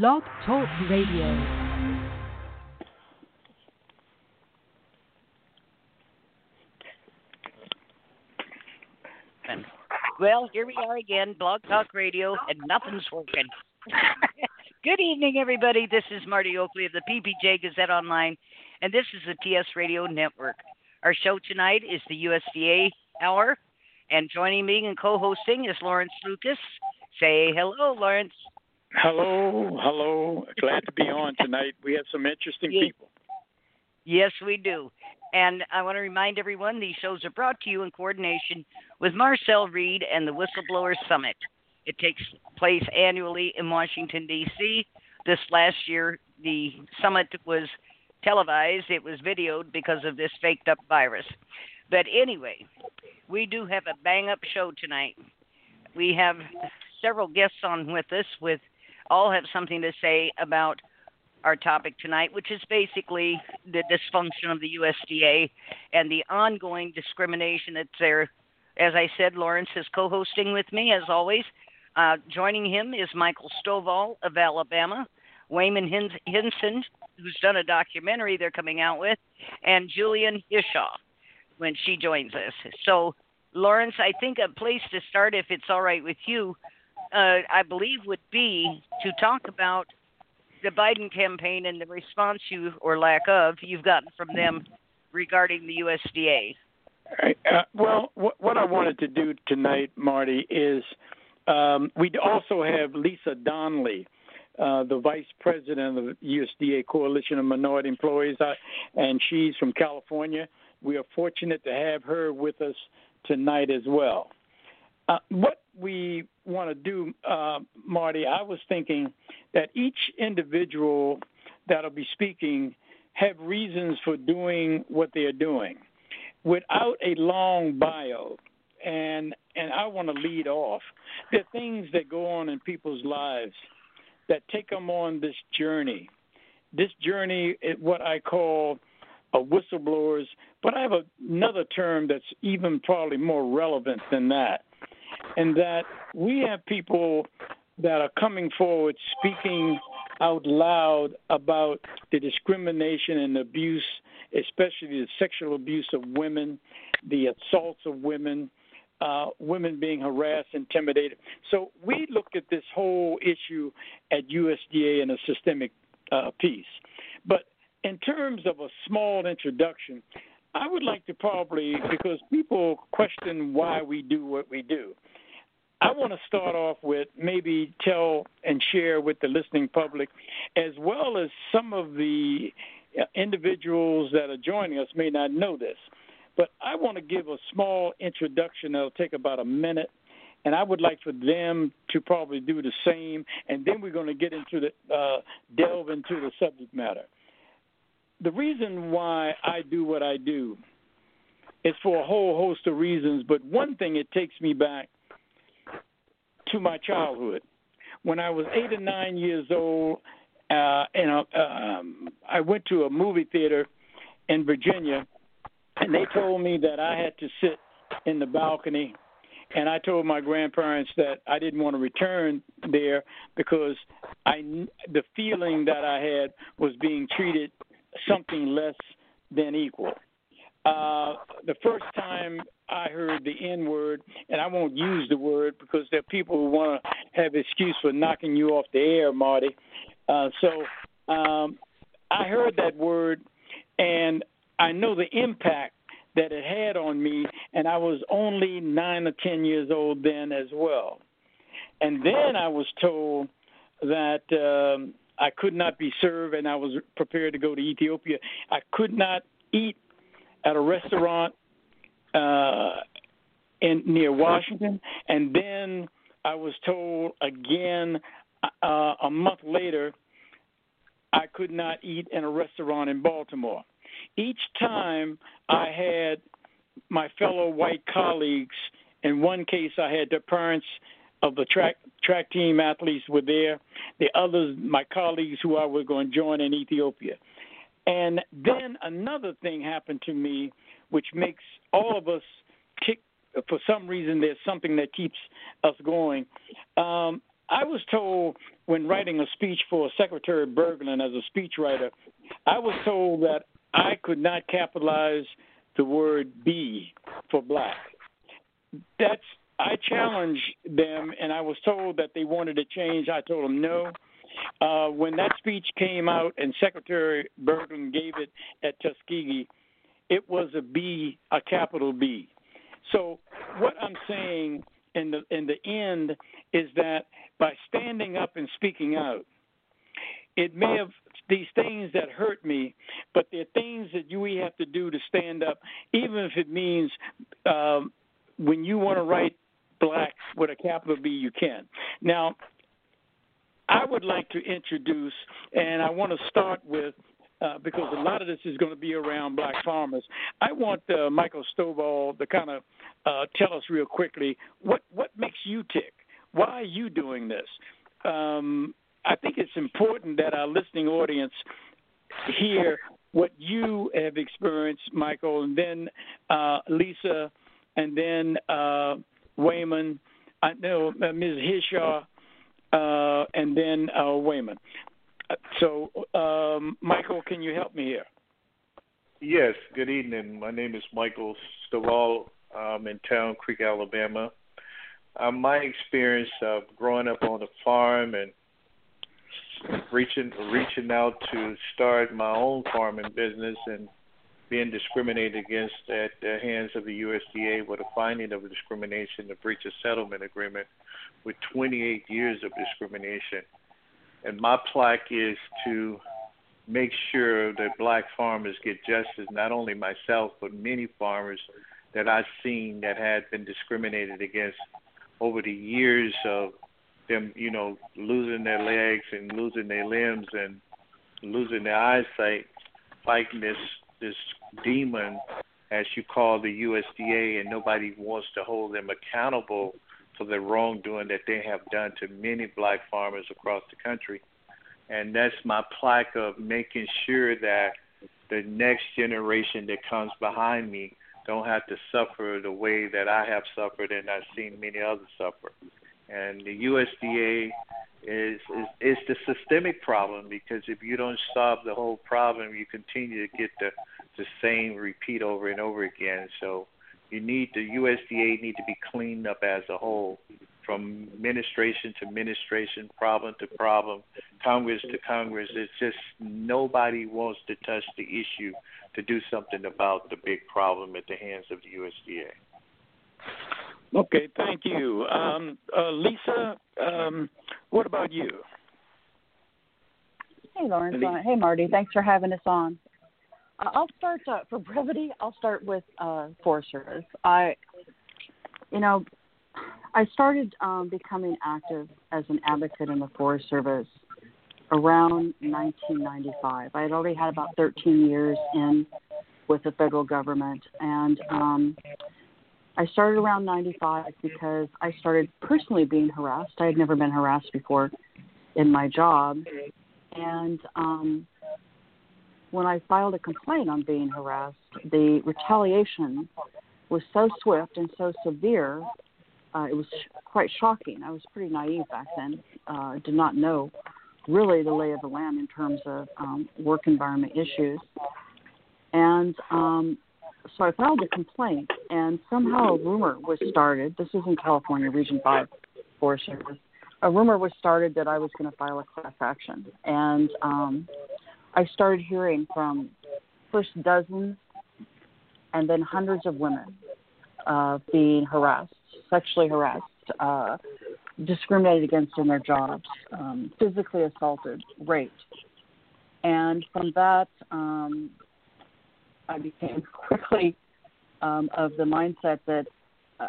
Blog Talk Radio. Well, here we are again, Blog Talk Radio, and nothing's working. Good evening, everybody. This is Marti Oakley of the PPJ Gazette Online, and this is the TS Radio Network. Our show tonight is the USDA Hour, and joining me and co hosting is Lawrence Lucas. Say hello, Lawrence. Hello, hello. Glad to be on tonight. We have some interesting Yeah. people. Yes, we do. And I want to remind everyone these shows are brought to you in coordination with Marcel Reid and the Whistleblower Summit. It takes place annually in Washington, D.C. This last year, the summit was televised, it was videoed because of this faked up virus. But anyway, we do have a bang up show tonight. We have several guests on with us, with all have something to say about our topic tonight, which is basically the dysfunction of the USDA and the ongoing discrimination that's there. As I said, Lawrence is co hosting with me, as always. Uh, joining him is Michael Stovall of Alabama, Waymon Hins- Hinson, who's done a documentary they're coming out with, and Julian Hishaw when she joins us. So, Lawrence, I think a place to start, if it's all right with you, uh, I believe would be to talk about the Biden campaign and the response you or lack of you've gotten from them regarding the USDA. Uh, well, what, what I wanted to do tonight, Marti, is um, we also have Lisa Donnelly, uh, the vice president of the USDA Coalition of Minority Employees, uh, and she's from California. We are fortunate to have her with us tonight as well. Uh, what we want to do, uh, Marti, I was thinking that each individual that'll be speaking have reasons for doing what they're doing without a long bio and and I want to lead off. There are things that go on in people's lives that take them on this journey. This journey is what I call a whistleblowers, but I have another term that's even probably more relevant than that, and that we have people that are coming forward speaking out loud about the discrimination and abuse, especially the sexual abuse of women, the assaults of women, uh, women being harassed, intimidated. So we looked at this whole issue at USDA in a systemic uh, piece. But in terms of a small introduction, I would like to probably, because people question why we do what we do, I want to start off with maybe tell and share with the listening public, as well as some of the uh, individuals that are joining us may not know this. But I want to give a small introduction that'll take about a minute, and I would like for them to probably do the same, and then we're going to get into the uh, delve into the subject matter. The reason why I do what I do is for a whole host of reasons, but one thing it takes me back to my childhood. When I was eight or nine years old, uh, and uh, um, I went to a movie theater in Virginia, and they told me that I had to sit in the balcony. And I told my grandparents that I didn't want to return there because I the feeling that I had was being treated something less than equal. Uh, the first time I heard the N word, and I won't use the word because there are people who want to have excuse for knocking you off the air, Marti. Uh, so um, I heard that word, and I know the impact that it had on me, and I was only nine or ten years old then as well. And then I was told that um, I could not be served, and I was prepared to go to Ethiopia. I could not eat at a restaurant uh, in near Washington, and then I was told again uh, a month later I could not eat in a restaurant in Baltimore. Each time I had my fellow white colleagues. In one case, I had the parents of the track track team athletes were there. The others, my colleagues who I was going to join in Ethiopia. And then another thing happened to me, which makes all of us kick. For some reason, there's something that keeps us going. Um, I was told when writing a speech for Secretary Bergland as a speechwriter, I was told that I could not capitalize the word "B" for black. That's I challenged them, and I was told that they wanted to change. I told them no. Uh, when that speech came out and Secretary Bergland gave it at Tuskegee, it was a B, a capital B. So what I'm saying in the in the end is that by standing up and speaking out, it may have these things that hurt me, but there are things that you we have to do to stand up, even if it means um, when you want to write black with a capital B, you can. Now, I would like to introduce, and I want to start with. Uh, because a lot of this is going to be around black farmers. I want uh, Michael Stovall to kind of uh, tell us real quickly what what makes you tick. Why are you doing this? Um, I think it's important that our listening audience hear what you have experienced, Michael, and then uh, Lisa, and then uh, Waymon, I know uh, Ms. Hishaw, uh, and then uh, Waymon. So, um, Michael, can you help me here? Yes. Good evening. My name is Michael Stovall. I'm in Town Creek, Alabama. Uh, my experience of growing up on a farm and reaching reaching out to start my own farming business and being discriminated against at the hands of the USDA with a finding of discrimination, a breach of settlement agreement with 28 years of discrimination. And my plaque is to make sure that black farmers get justice, not only myself, but many farmers that I've seen that had been discriminated against over the years of them, you know, losing their legs and losing their limbs and losing their eyesight, fighting this this demon, as you call the USDA, and nobody wants to hold them accountable for the wrongdoing that they have done to many black farmers across the country. And that's my plaque of making sure that the next generation that comes behind me don't have to suffer the way that I have suffered and I've seen many others suffer. And the USDA is, is is the systemic problem because if you don't solve the whole problem, you continue to get the the same repeat over and over again. So you need the USDA need to be cleaned up as a whole, from administration to administration, problem to problem, Congress to Congress. It's just nobody wants to touch the issue to do something about the big problem at the hands of the USDA. Okay, thank you. Um, uh, Lisa, um, what about you? Hey, Lawrence. Uh, hey, Marti. Thanks for having us on. Uh, I'll start uh, for brevity. I'll start with uh, Forest Service. I, you know, I started um, becoming active as an advocate in the Forest Service around 1995. I had already had about 13 years in with the federal government, and um, I started around 95 because I started personally being harassed. I had never been harassed before in my job. And um, when I filed a complaint on being harassed, the retaliation was so swift and so severe, uh, it was sh- quite shocking. I was pretty naive back then, uh, did not know really the lay of the land in terms of um, work environment issues. And um, so I filed a complaint, and somehow a rumor was started. This is in California, Region 5 Forest Service. A rumor was started that I was going to file a class action. And um, I started hearing from first dozens and then hundreds of women uh, being harassed, sexually harassed, uh, discriminated against in their jobs, um, physically assaulted, raped. And from that, um, I became quickly um, of the mindset that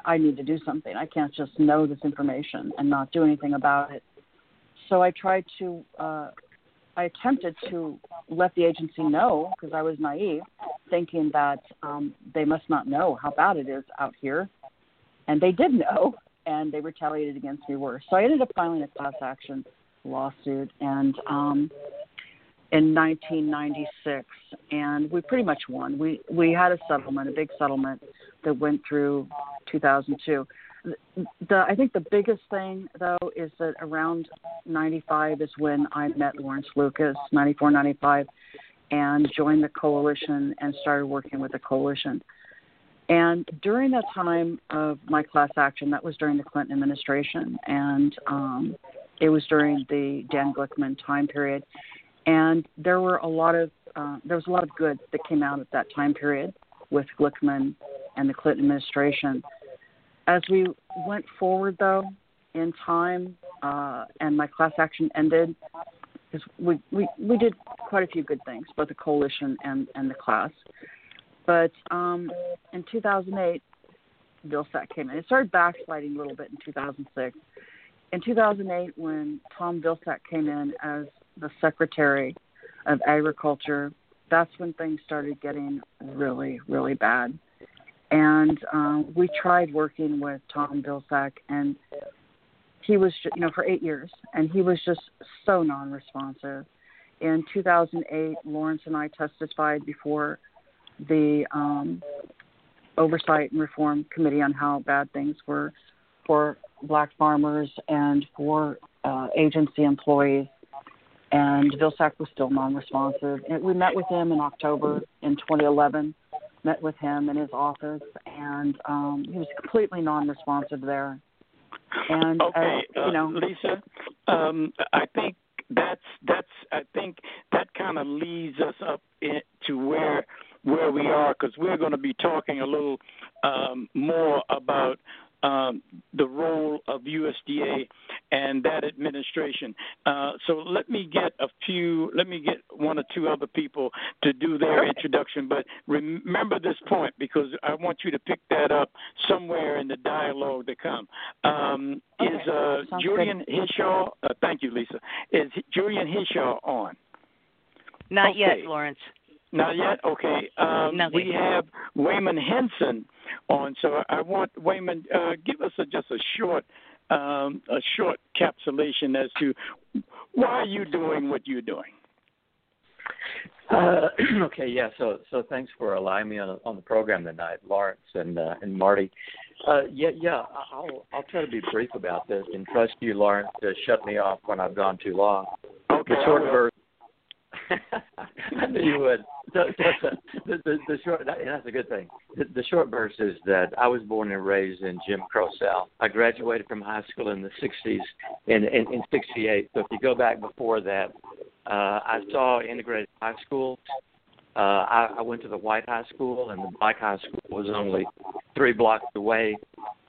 I need to do something. I can't just know this information and not do anything about it. So I tried to, uh, I attempted to let the agency know because I was naive, thinking that um, they must not know how bad it is out here. And they did know, and they retaliated against me worse. So I ended up filing a class action lawsuit, and um, in 1996, and we pretty much won. We we had a settlement, a big settlement that went through 2002. The I think the biggest thing though is that around 95 is when I met Lawrence Lucas, 94, 95, and joined the coalition and started working with the coalition. And during that time of my class action, that was during the Clinton administration, and um, it was during the Dan Glickman time period. And there were a lot of uh, there was a lot of good that came out at that time period with Glickman and the Clinton administration. As we went forward, though, in time, uh, and my class action ended, because we, we we did quite a few good things, both the coalition and and the class. But um, in 2008, Vilsack came in. It started backsliding a little bit in 2006. In 2008, when Tom Vilsack came in as the Secretary of Agriculture, that's when things started getting really, really bad. And um, we tried working with Tom Vilsack, and he was, you know, for eight years, and he was just so non-responsive. In 2008, Lawrence and I testified before the um, Oversight and Reform Committee on how bad things were for black farmers and for uh, agency employees. And Vilsack was still non-responsive. And we met with him in October in 2011. Met with him in his office, and um, he was completely non-responsive there. And okay, uh, you know, Lisa, um, I think that's that's I think that kind of leads us up in, to where where we are because we're going to be talking a little um, more about um, the role of USDA and that administration. Uh, so let me get a few, let me get one or two other people to do their introduction. But remember this point because I want you to pick that up somewhere in the dialogue to come. Um, okay. Is uh, Julian Hishaw, uh, thank you, Lisa, is Julian Hishaw on? Not okay. yet, Lawrence. Not yet. Okay. Um, we have Waymon Hinson on, so I want Wayman uh, give us a, just a short, um, a short capsulation as to why are you doing what you're doing. Uh, okay, yeah. So, so thanks for allowing me on, on the program tonight, Lawrence and uh, and Marti. Uh, yeah, yeah. I'll I'll try to be brief about this and trust you, Lawrence, to shut me off when I've gone too long. Okay. The short version I knew you would. So, the, the, the short, that's a good thing. The, the short verse is that I was born and raised in Jim Crow South. I graduated from high school in the 60s, in, in, in 68. So if you go back before that, uh, I saw integrated high schools. Uh, I, I went to the white high school, and the black high school was only three blocks away.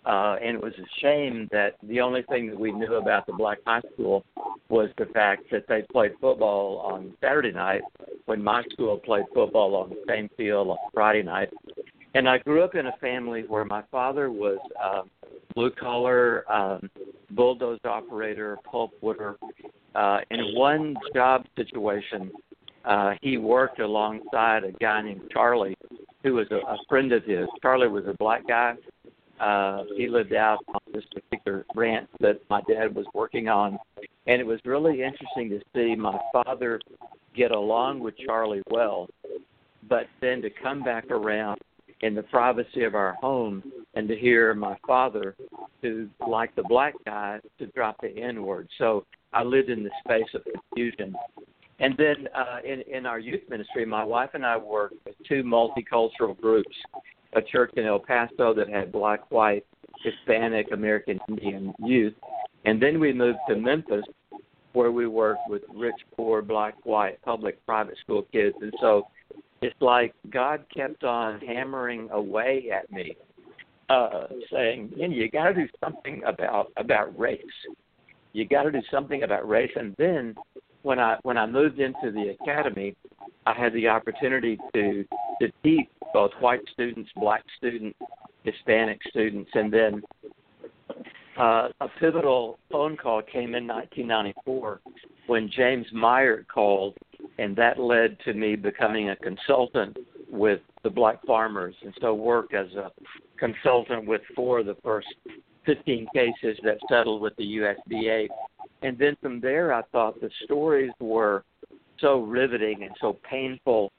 Uh, and it was a shame that the only thing that we knew about the black high school was the fact that they played football on Saturday night when my school played football on the same field on Friday night. And I grew up in a family where my father was uh, blue collar, um, bulldoze operator, pulp wooder. Uh, in one job situation, uh, he worked alongside a guy named Charlie, who was a, a friend of his. Charlie was a black guy uh, he lived out on this particular ranch that my dad was working on, and it was really interesting to see my father get along with Charlie well, but then to come back around in the privacy of our home and to hear my father, who like the black guy, to drop the N word. So I lived in the space of confusion. And then uh, in, in our youth ministry, my wife and I worked with two multicultural groups a church in El Paso that had black, white, Hispanic, American Indian youth. And then we moved to Memphis where we worked with rich, poor, black, white, public, private school kids. And so it's like God kept on hammering away at me, uh, saying, you, got to do something about about race. You got to do something about race. And then when I when I moved into the academy, I had the opportunity to to teach both white students, black students, Hispanic students, and then uh, a pivotal phone call came in 1994 when James Meyer called, and that led to me becoming a consultant with the black farmers, and so worked as a consultant with four of the first 15 cases that settled with the USDA. And then from there, I thought the stories were so riveting and so painful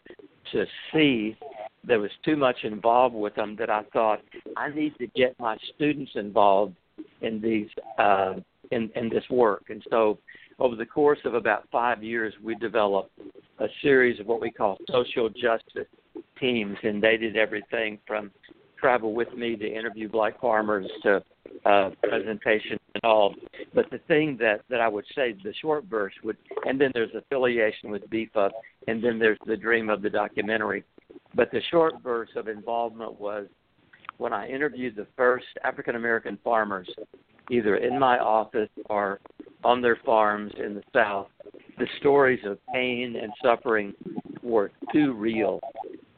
to see there was too much involved with them that I thought I need to get my students involved in these uh, in in this work. And so, over the course of about five years, we developed a series of what we call social justice teams, and they did everything from travel with me to interview black farmers to uh, presentation and all. But the thing that that I would say, the short burst would, and then there's affiliation with BFUP, and then there's the dream of the documentary. But the short burst of involvement was when I interviewed the first African American farmers, either in my office or on their farms in the South. The stories of pain and suffering were too real.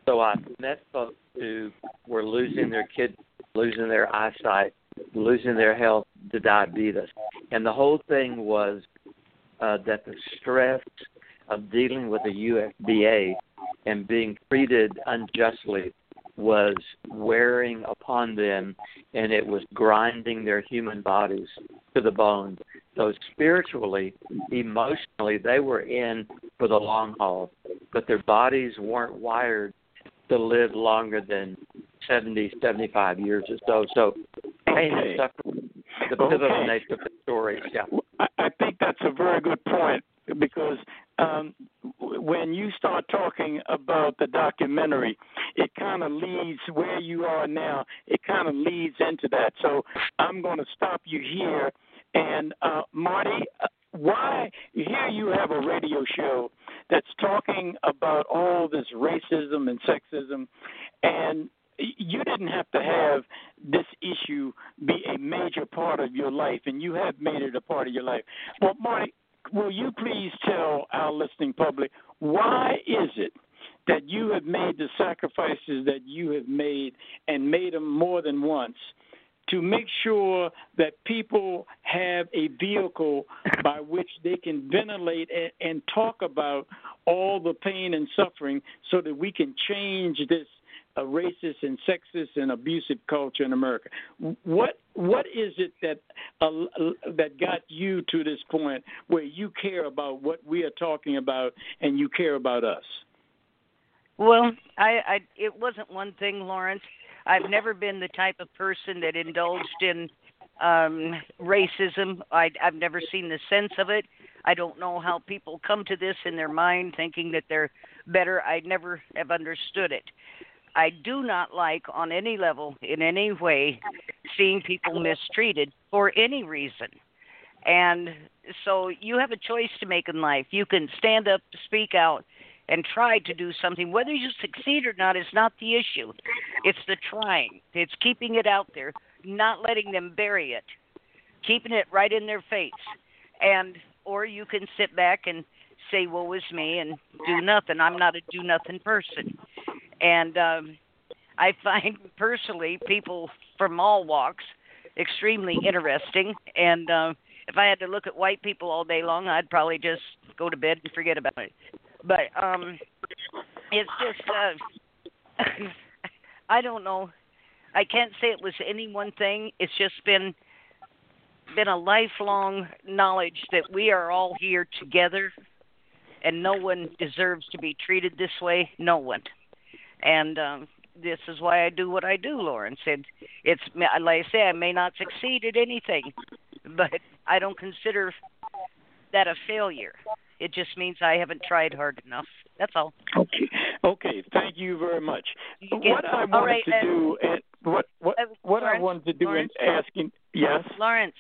So I met folks who were losing their kids, losing their eyesight, losing their health to diabetes. And the whole thing was uh, that the stress of dealing with the USDA and being treated unjustly was wearing upon them and it was grinding their human bodies to the bone. So spiritually, emotionally, they were in for the long haul, but their bodies weren't wired to live longer than 70, 75 years or so. So pain okay. and suffering, the pivotal okay. nature of the story. Yeah. I think that's a very good point because um, when you start talking about the documentary, it kind of leads where you are now. It kind of leads into that. So I'm going to stop you here. And uh, Marti, uh, why here you have a radio show that's talking about all this racism and sexism, and you didn't have to have this issue be a major part of your life, and you have made it a part of your life. Well, Marti, will you please tell our listening public why is it that you have made the sacrifices that you have made and made them more than once to make sure that people have a vehicle by which they can ventilate and, talk about all the pain and suffering so that we can change this a racist and sexist and abusive culture in America. What what is it that uh, that got you to this point where you care about what we are talking about and you care about us? Well, I, I it wasn't one thing, Lawrence. I've never been the type of person that indulged in um racism. I I've never seen the sense of it. I don't know how people come to this in their mind thinking that they're better. I never have understood it. I do not like on any level, in any way, seeing people mistreated for any reason. And so you have a choice to make in life. You can stand up, speak out, and try to do something. Whether you succeed or not is not the issue. It's the trying. It's keeping it out there, not letting them bury it, keeping it right in their face. And or you can sit back and say, "Woe is me," and do nothing. I'm not a do nothing person and um, I find personally people from all walks extremely interesting. And uh, if I had to look at white people all day long, I'd probably just go to bed and forget about it. But um, it's just uh, I don't know. I can't say it was any one thing. It's just been been a lifelong knowledge that we are all here together and no one deserves to be treated this way. No one and um, this is why I do what I do, Lawrence. And it's like I say, I may not succeed at anything, but I don't consider that a failure. It just means I haven't tried hard enough. That's all. Okay. Okay. Thank you very much. what I wanted right, to uh, do, and what what uh, what Lawrence, I wanted to do Lawrence, in asking, yes, Lawrence.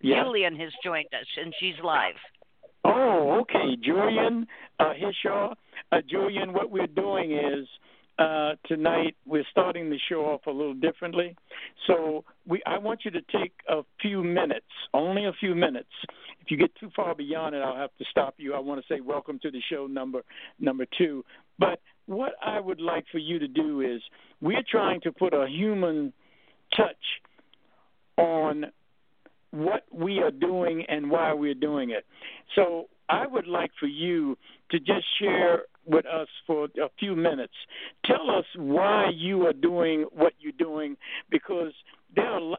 Yes. Julian has joined us, and she's live. Oh, okay. Julian uh, Hishaw. Uh, Julian, what we're doing is uh, tonight we're starting the show off a little differently. So we, I want you to take a few minutes, only a few minutes. If you get too far beyond it, I'll have to stop you. I want to say welcome to the show number number two. But what I would like for you to do is we're trying to put a human touch on what we are doing and why we're doing it. So I would like for you to just share with us for a few minutes. Tell us why you are doing what you're doing because there are,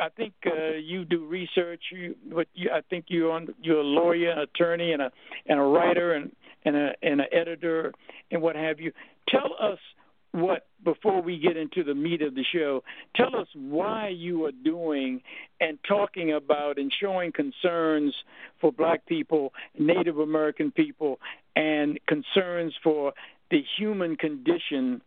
I think uh, you do research. You, what you, I think you're on, you're a lawyer, an attorney, and a and a writer, and and a and an editor, and what have you. Tell us what before we get into the meat of the show, tell us why you are doing and talking about and showing concerns for black people, Native American people, and concerns for the human condition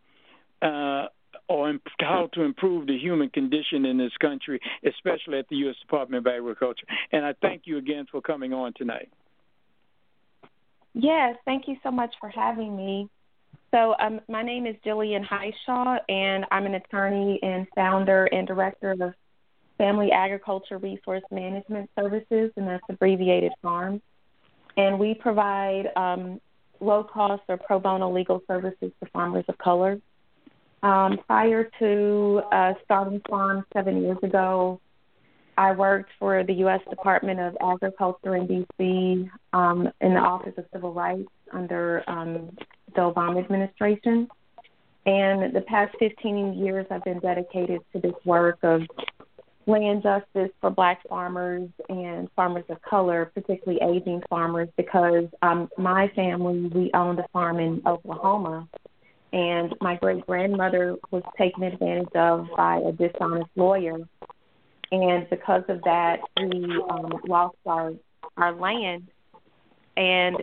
uh, or imp- how to improve the human condition in this country, especially at the U.S. Department of Agriculture. And I thank you again for coming on tonight. Yes, thank you so much for having me. So, um, my name is Jillian Hishaw, and I'm an attorney and founder and director of Family Agriculture Resource Management Services, and that's abbreviated FARM. And we provide um, low cost or pro bono legal services to farmers of color. Um, prior to uh, starting Farm seven years ago, I worked for the U.S. Department of Agriculture in D.C. Um, in the Office of Civil Rights under um, the Obama administration. And the past 15 years, I've been dedicated to this work of land justice for black farmers and farmers of color, particularly aging farmers, because um, my family, we owned a farm in Oklahoma. And my great grandmother was taken advantage of by a dishonest lawyer and because of that, we um, lost our our land, and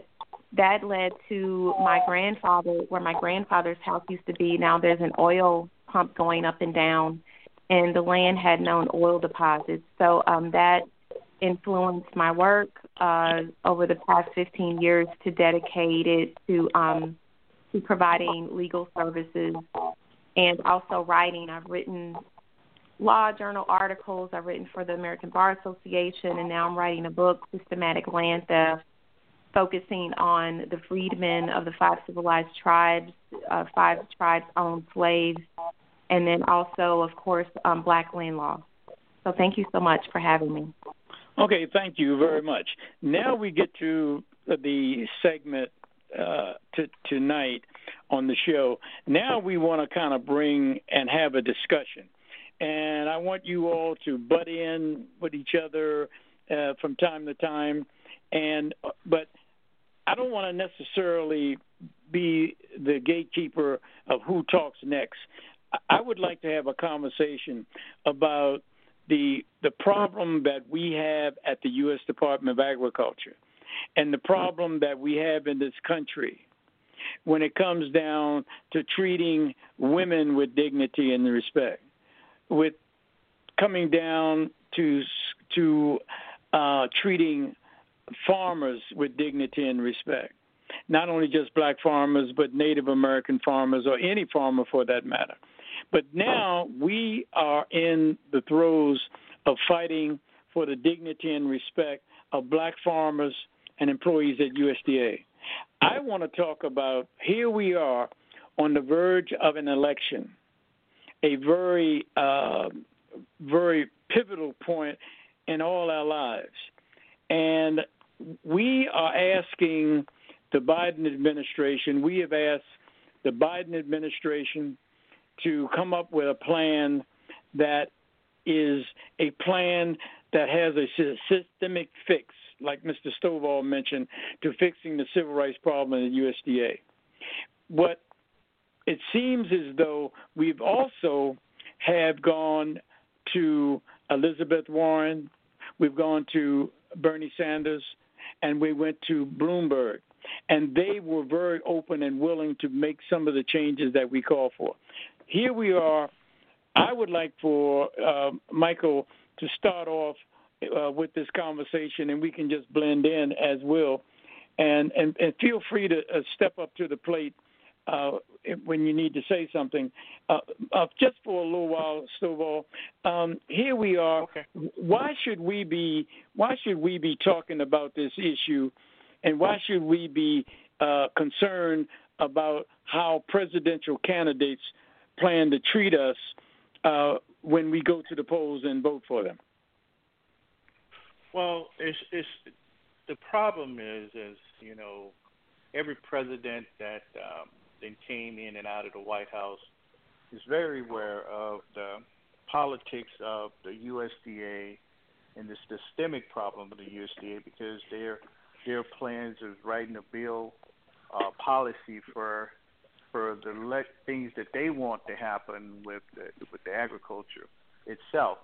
that led to my grandfather, where my grandfather's house used to be. Now there's an oil pump going up and down, and the land had known oil deposits. So um, that influenced my work uh, over the past 15 years to dedicate it to um, to providing legal services and also writing. I've written law journal articles. I've written for the American Bar Association, and now I'm writing a book, Systematic Land Theft, focusing on the freedmen of the five civilized tribes. Uh, five tribes owned slaves, and then also, of course, um, black land law. So thank you so much for having me. Okay, thank you very much. Now we get to the segment uh, to, tonight on the show. Now we want to kind of bring and have a discussion and I want you all to butt in with each other uh, from time to time. And but I don't want to necessarily be the gatekeeper of who talks next. I would like to have a conversation about the the problem that we have at the U.S. Department of Agriculture, and the problem that we have in this country when it comes down to treating women with dignity and respect with coming down to to uh, treating farmers with dignity and respect. Not only just black farmers, but Native American farmers, or any farmer for that matter. But now we are in the throes of fighting for the dignity and respect of black farmers and employees at USDA. I want to talk about here we are on the verge of an election a very, uh, very pivotal point in all our lives. And we are asking the Biden administration, we have asked the Biden administration to come up with a plan that is a plan that has a systemic fix, like Mr. Stovall mentioned, to fixing the civil rights problem in the USDA. What it seems as though we've also have gone to Elizabeth Warren, we've gone to Bernie Sanders, and we went to Bloomberg. And they were very open and willing to make some of the changes that we call for. Here we are. I would like for uh, Michael to start off uh, with this conversation, and we can just blend in as well. And and, and feel free to uh, step up to the plate uh, when you need to say something. Uh, uh, just for a little while, Stovall, um, here we are. Okay. Why should we be Why should we be talking about this issue, and why should we be uh, concerned about how presidential candidates plan to treat us uh, when we go to the polls and vote for them? Well, it's, it's the problem is is you know every president that um, and came in and out of the White House is very aware of the politics of the USDA and the systemic problem of the USDA because their their plans of writing a bill uh, policy for for the le- things that they want to happen with the, with the agriculture itself.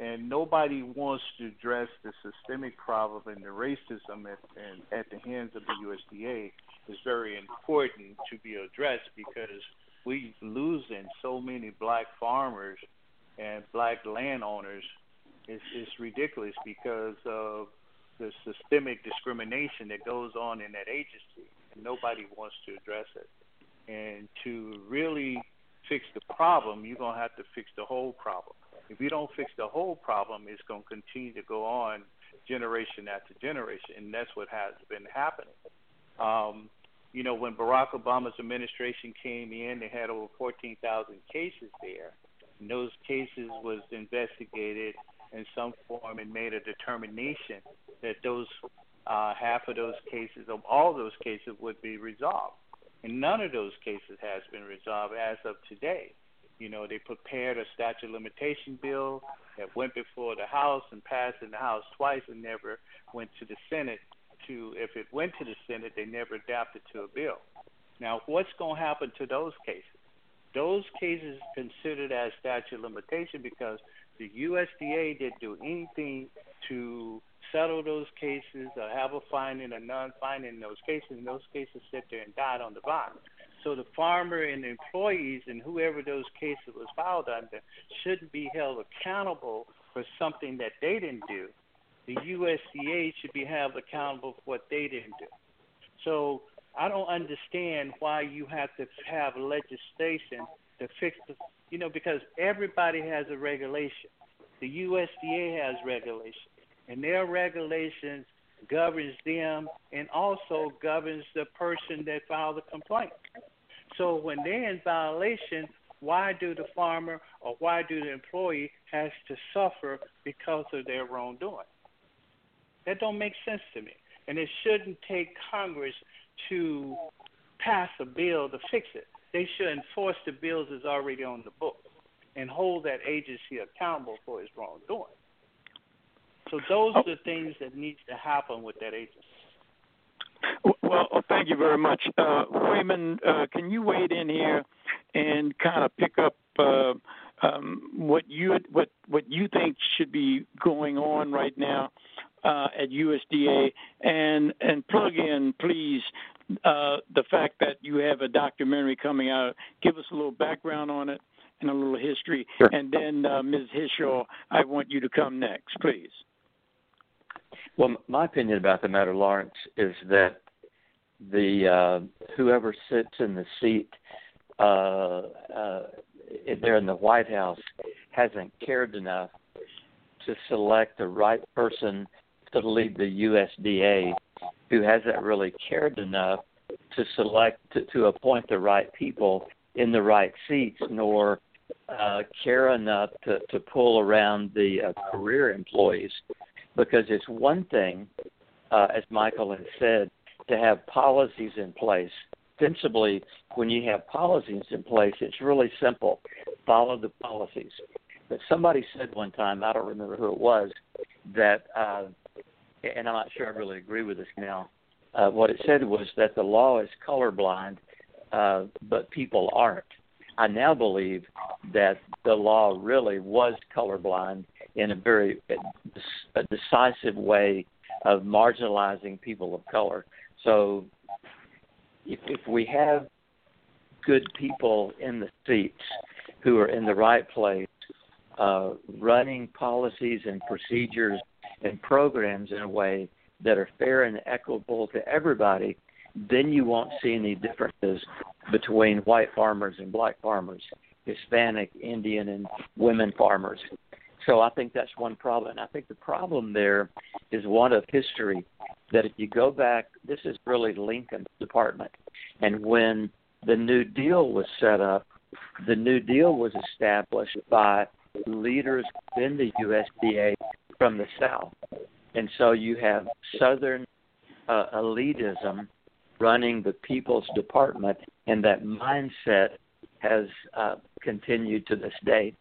And nobody wants to address the systemic problem and the racism at, and at the hands of the USDA is very important to be addressed because we're losing so many black farmers and black landowners It's, is ridiculous because of the systemic discrimination that goes on in that agency and nobody wants to address it. And to really fix the problem, you're gonna have to fix the whole problem. If you don't fix the whole problem, it's gonna continue to go on generation after generation, and that's what has been happening. Um, you know, when Barack Obama's administration came in, they had over 14,000 cases there. And those cases was investigated in some form and made a determination that those uh, half of those cases, of all those cases, would be resolved. And none of those cases has been resolved as of today. You know, they prepared a statute of limitation bill that went before the House and passed in the House twice and never went to the Senate to if it went to the Senate, they never adapted to a bill. Now, what's going to happen to those cases? Those cases considered as statute of limitation because the USDA didn't do anything to settle those cases or have a finding or non-finding in those cases. And those cases sit there and died on the vine. So the farmer and the employees and whoever those cases was filed under shouldn't be held accountable for something that they didn't do the USDA should be held accountable for what they didn't do. So I don't understand why you have to have legislation to fix the, you know, because everybody has a regulation. The USDA has regulations, and their regulations governs them and also governs the person that filed the complaint. So when they're in violation, why do the farmer or why do the employee has to suffer because of their wrongdoing? That don't make sense to me. And it shouldn't take Congress to pass a bill to fix it. They should enforce the bills that's already on the books and hold that agency accountable for its wrongdoing. So those oh. are the things that needs to happen with that agency. Well, thank you very much, uh, Waymon. Uh, can you wade in here and kind of pick up uh, um, what you what what you think should be going on right now uh, at USDA and and plug in, please, uh, the fact that you have a documentary coming out. Give us a little background on it and a little history, sure. and then uh, Ms. Hishaw, I want you to come next, please. Well, my opinion about the matter, Lawrence, is that the uh, whoever sits in the seat uh, uh, there in the White House hasn't cared enough to select the right person lead the USDA who hasn't really cared enough to select to, to appoint the right people in the right seats, nor uh, care enough to, to pull around the uh, career employees. Because it's one thing, uh, as Michael has said, to have policies in place. Sensibly, when you have policies in place, it's really simple. Follow the policies. But somebody said one time, I don't remember who it was, that uh, and I'm not sure I really agree with this now. Uh, what it said was that the law is colorblind, uh, but people aren't. I now believe that the law really was colorblind in a very a decisive way of marginalizing people of color. So, if, if we have good people in the seats who are in the right place, uh, running policies and procedures and programs in a way that are fair and equitable to everybody, then you won't see any differences between white farmers and black farmers, Hispanic, Indian, and women farmers. So I think that's one problem. And I think the problem there is one of history. That if you go back, this is really Lincoln's department. And when the New Deal was set up, the New Deal was established by leaders within the USDA from the South. And so you have Southern uh, elitism running the People's Department, and that mindset has uh, continued to this day.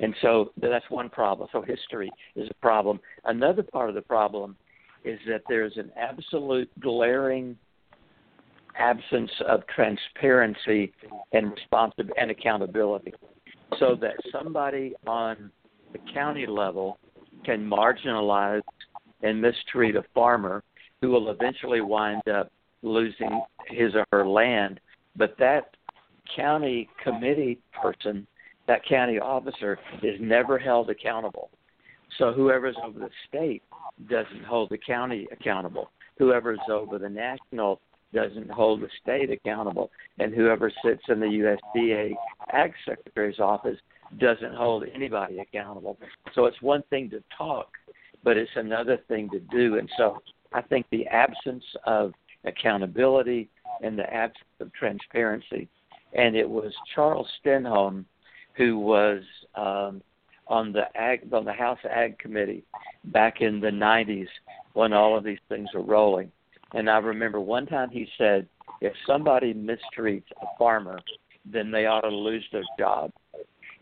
And so that's one problem. So history is a problem. Another part of the problem is that there's an absolute glaring absence of transparency and responsibility and accountability, so that somebody on the county level can marginalize and mistreat a farmer who will eventually wind up losing his or her land, but that county committee person, that county officer, is never held accountable. So whoever's over the state doesn't hold the county accountable. Whoever's over the national doesn't hold the state accountable. And whoever sits in the USDA Ag Secretary's office doesn't hold anybody accountable. So it's one thing to talk, but it's another thing to do. And so I think the absence of accountability and the absence of transparency. And it was Charles Stenholm who was um, on the ag on the House Ag Committee back in the 90s when all of these things were rolling. And I remember one time he said, if somebody mistreats a farmer, then they ought to lose their job.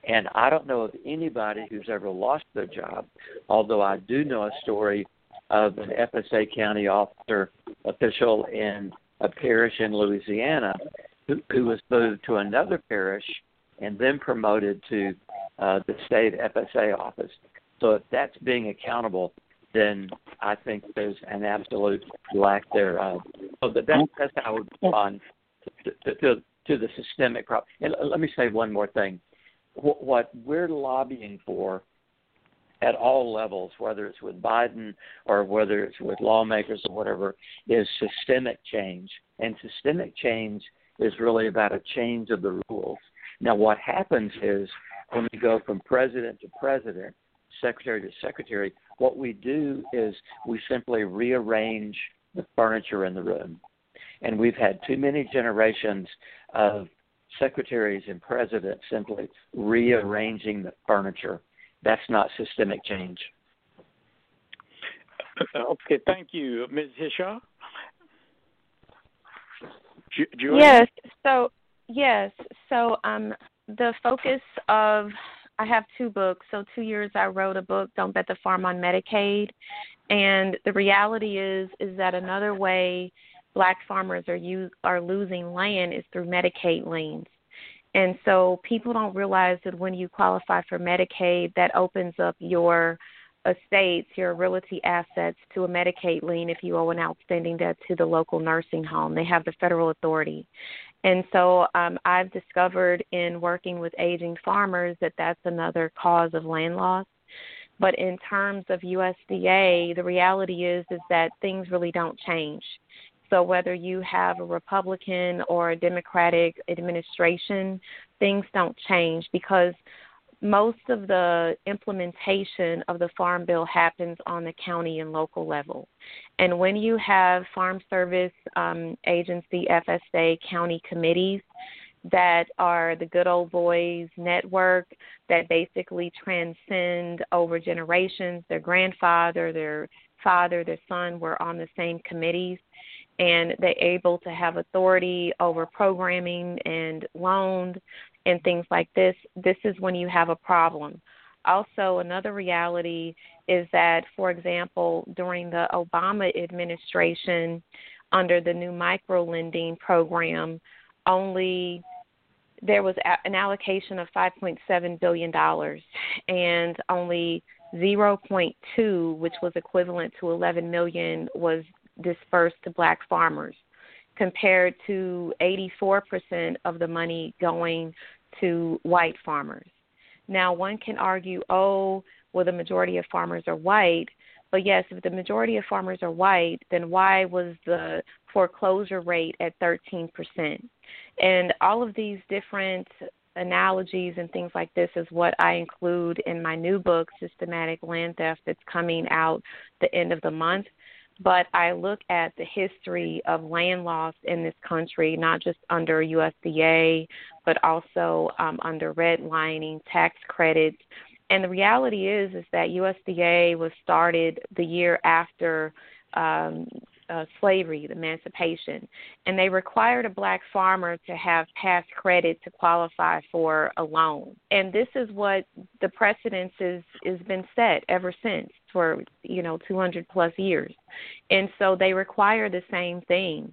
And I don't know of anybody who's ever lost their job, although I do know a story of an FSA county officer official in a parish in Louisiana who, who was moved to another parish and then promoted to uh, the state FSA office. So if that's being accountable, then I think there's an absolute lack thereof. So that, that's, that's how I would respond to, to, to, to the systemic problem. And let me say one more thing. What we're lobbying for at all levels, whether it's with Biden or whether it's with lawmakers or whatever, is systemic change. And systemic change is really about a change of the rules. Now, what happens is when we go from president to president, secretary to secretary, what we do is we simply rearrange the furniture in the room. And we've had too many generations of secretaries and presidents simply rearranging the furniture that's not systemic change. Okay, thank you, Ms. Hishaw. yes. So yes. So um, the focus of I have two books. So two years I wrote a book, Don't Bet the Farm on Medicaid, and the reality is is that another way black farmers are use, are losing land is through Medicaid liens. And so people don't realize that when you qualify for Medicaid, that opens up your estates, your realty assets to a Medicaid lien if you owe an outstanding debt to the local nursing home. They have the federal authority. And so um, I've discovered in working with aging farmers that that's another cause of land loss. But in terms of USDA, the reality is is that things really don't change. So whether you have a Republican or a Democratic administration, things don't change because most of the implementation of the farm bill happens on the county and local level. And when you have Farm Service um, Agency, FSA, county committees that are the good old boys network that basically transcend over generations, their grandfather, their father, their son were on the same committees and they're able to have authority over programming and loans and things like this, this is when you have a problem. Also, another reality is that, for example, during the Obama administration, under the new micro lending program, only there was an allocation of 5.7 billion dollars, and only 0.2, which was equivalent to 11 million, was dispersed to black farmers compared to 84% of the money going to white farmers. Now, one can argue, oh, well, the majority of farmers are white. But yes, if the majority of farmers are white, then why was the foreclosure rate at 13%? And all of these different analogies and things like this is what I include in my new book, Systematic Land Theft, that's coming out the end of the month but I look at the history of land loss in this country, not just under USDA, but also um, under redlining, tax credits. And the reality is, is that USDA was started the year after um, uh, slavery, the emancipation, and they required a black farmer to have past credit to qualify for a loan. And this is what the precedence is has been set ever since for you know 200 plus years, and so they require the same thing.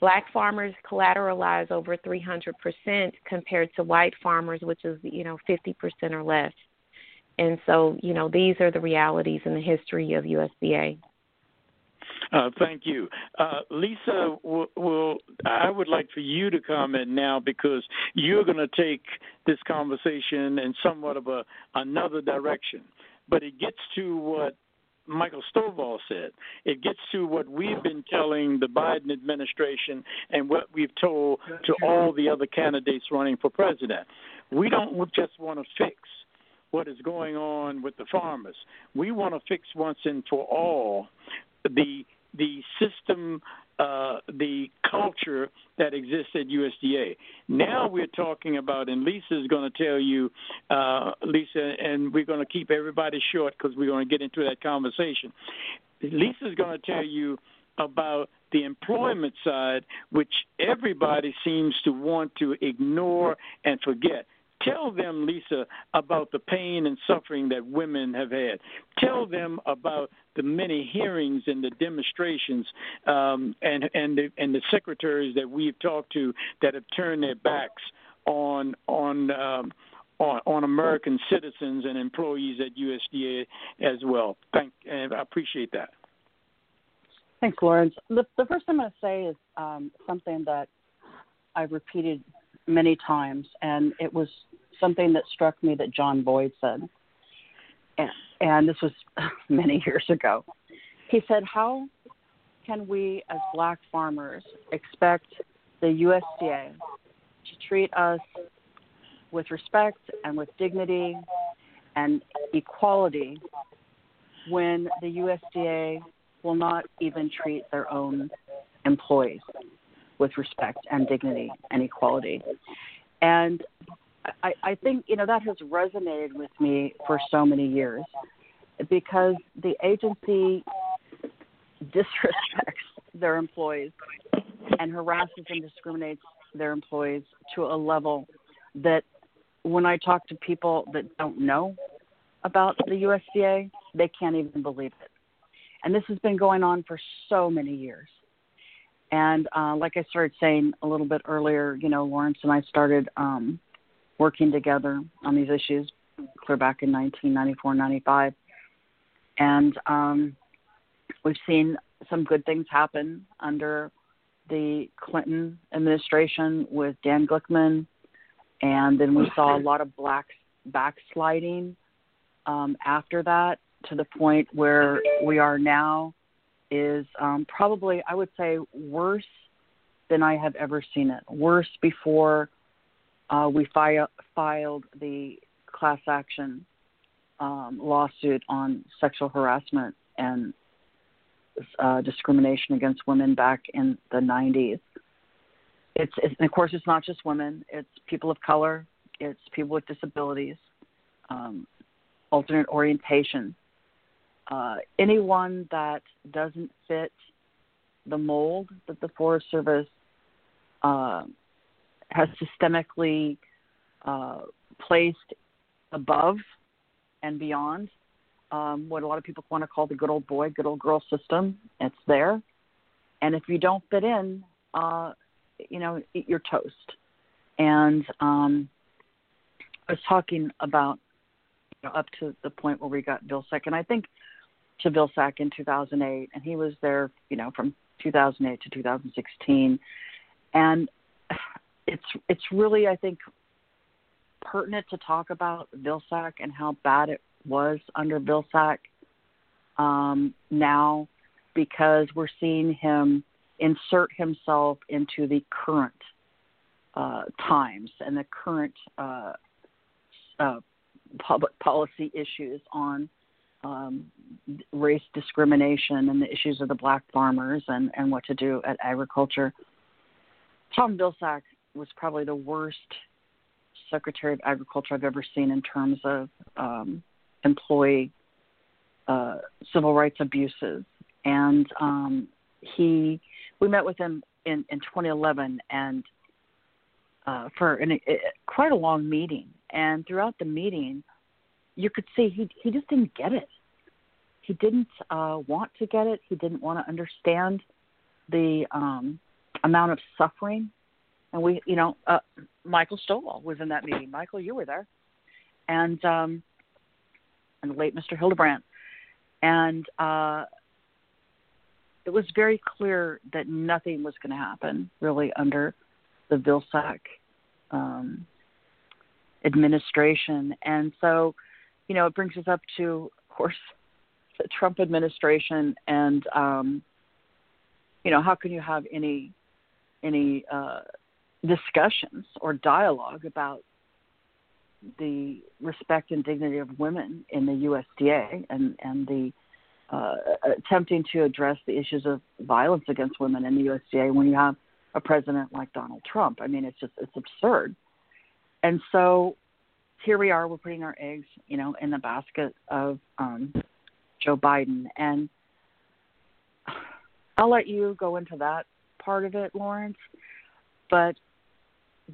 black farmers collateralize over 300% compared to white farmers, which is, you know, 50% or less. And so, you know, these are the realities in the history of USDA. Uh, thank you, uh, Lisa. Will, will, I would like for you to comment now because you're going to take this conversation in somewhat of a another direction, but it gets to what Michael Stovall said. It gets to what we've been telling the Biden administration and what we've told to all the other candidates running for president. We don't just want to fix what is going on with the farmers. We want to fix once and for all the the system, uh, the culture that exists at USDA. Now we're talking about, and Lisa is going to tell you, uh, Lisa, and we're going to keep everybody short because we're going to get into that conversation. Lisa is going to tell you about the employment side, which everybody seems to want to ignore and forget. Tell them, Lisa, about the pain and suffering that women have had. Tell them about the many hearings and the demonstrations um, and and the, and the secretaries that we've talked to that have turned their backs on on. Um, on, on American citizens and employees at USDA as well. Thank, and I appreciate that. Thanks, Lawrence. The, the first thing I'm going to say is um, something that I've repeated many times, and it was something that struck me that John Boyd said, and, and this was many years ago. He said, How can we as black farmers expect the USDA to treat us with respect and with dignity and equality when the USDA will not even treat their own employees with respect and dignity and equality. And I, I think you know that has resonated with me for so many years because the agency disrespects their employees and harasses and discriminates their employees to a level that when I talk to people that don't know about the USDA, they can't even believe it. And this has been going on for so many years. And uh, like I started saying a little bit earlier, you know, Lawrence and I started um, working together on these issues clear back in 1994, 95. And um, we've seen some good things happen under the Clinton administration with Dan Glickman. And then we saw a lot of black backsliding um, after that to the point where we are now is um, probably, I would say, worse than I have ever seen it. Worse before uh, we fi- filed the class action um, lawsuit on sexual harassment and uh, discrimination against women back in the 90s. It's, it's of course it's not just women; it's people of color, it's people with disabilities, um, alternate orientation, uh, anyone that doesn't fit the mold that the Forest Service uh, has systemically uh, placed above and beyond um, what a lot of people want to call the good old boy, good old girl system. It's there, and if you don't fit in, uh, you know eat your toast. And um, I was talking about you know, up to the point where we got Vilsack, and I think to Vilsack in 2008, and he was there, you know, from 2008 to 2016, and it's it's really I think pertinent to talk about Vilsack and how bad it was under Vilsack um, now because we're seeing him insert himself into the current uh, times and the current uh, uh, public policy issues on um, race discrimination and the issues of the black farmers and, and what to do at agriculture. Tom Vilsack was probably the worst Secretary of Agriculture I've ever seen in terms of um, employee uh, civil rights abuses. And um, he, we met with him in, in 2011 and uh, for an, a, quite a long meeting. And throughout the meeting, you could see he he just didn't get it. He didn't uh, want to get it. He didn't want to understand the um, amount of suffering. And we, you know, uh, Michael Stovall was in that meeting. Michael, you were there, and um, and the late Mr. Hildebrandt, and uh, it was very clear that nothing was going to happen really under the Vilsack um, administration, and so, you know, it brings us up to, of course, the Trump administration, and um, you know, how can you have any any uh, discussions or dialogue about the respect and dignity of women in the USDA and and the uh, attempting to address the issues of violence against women in the USDA when you have a president like Donald Trump. I mean, it's just it's absurd. And so here we are. We're putting our eggs, you know, in the basket of um, Joe Biden, and I'll let you go into that part of it, Lawrence. But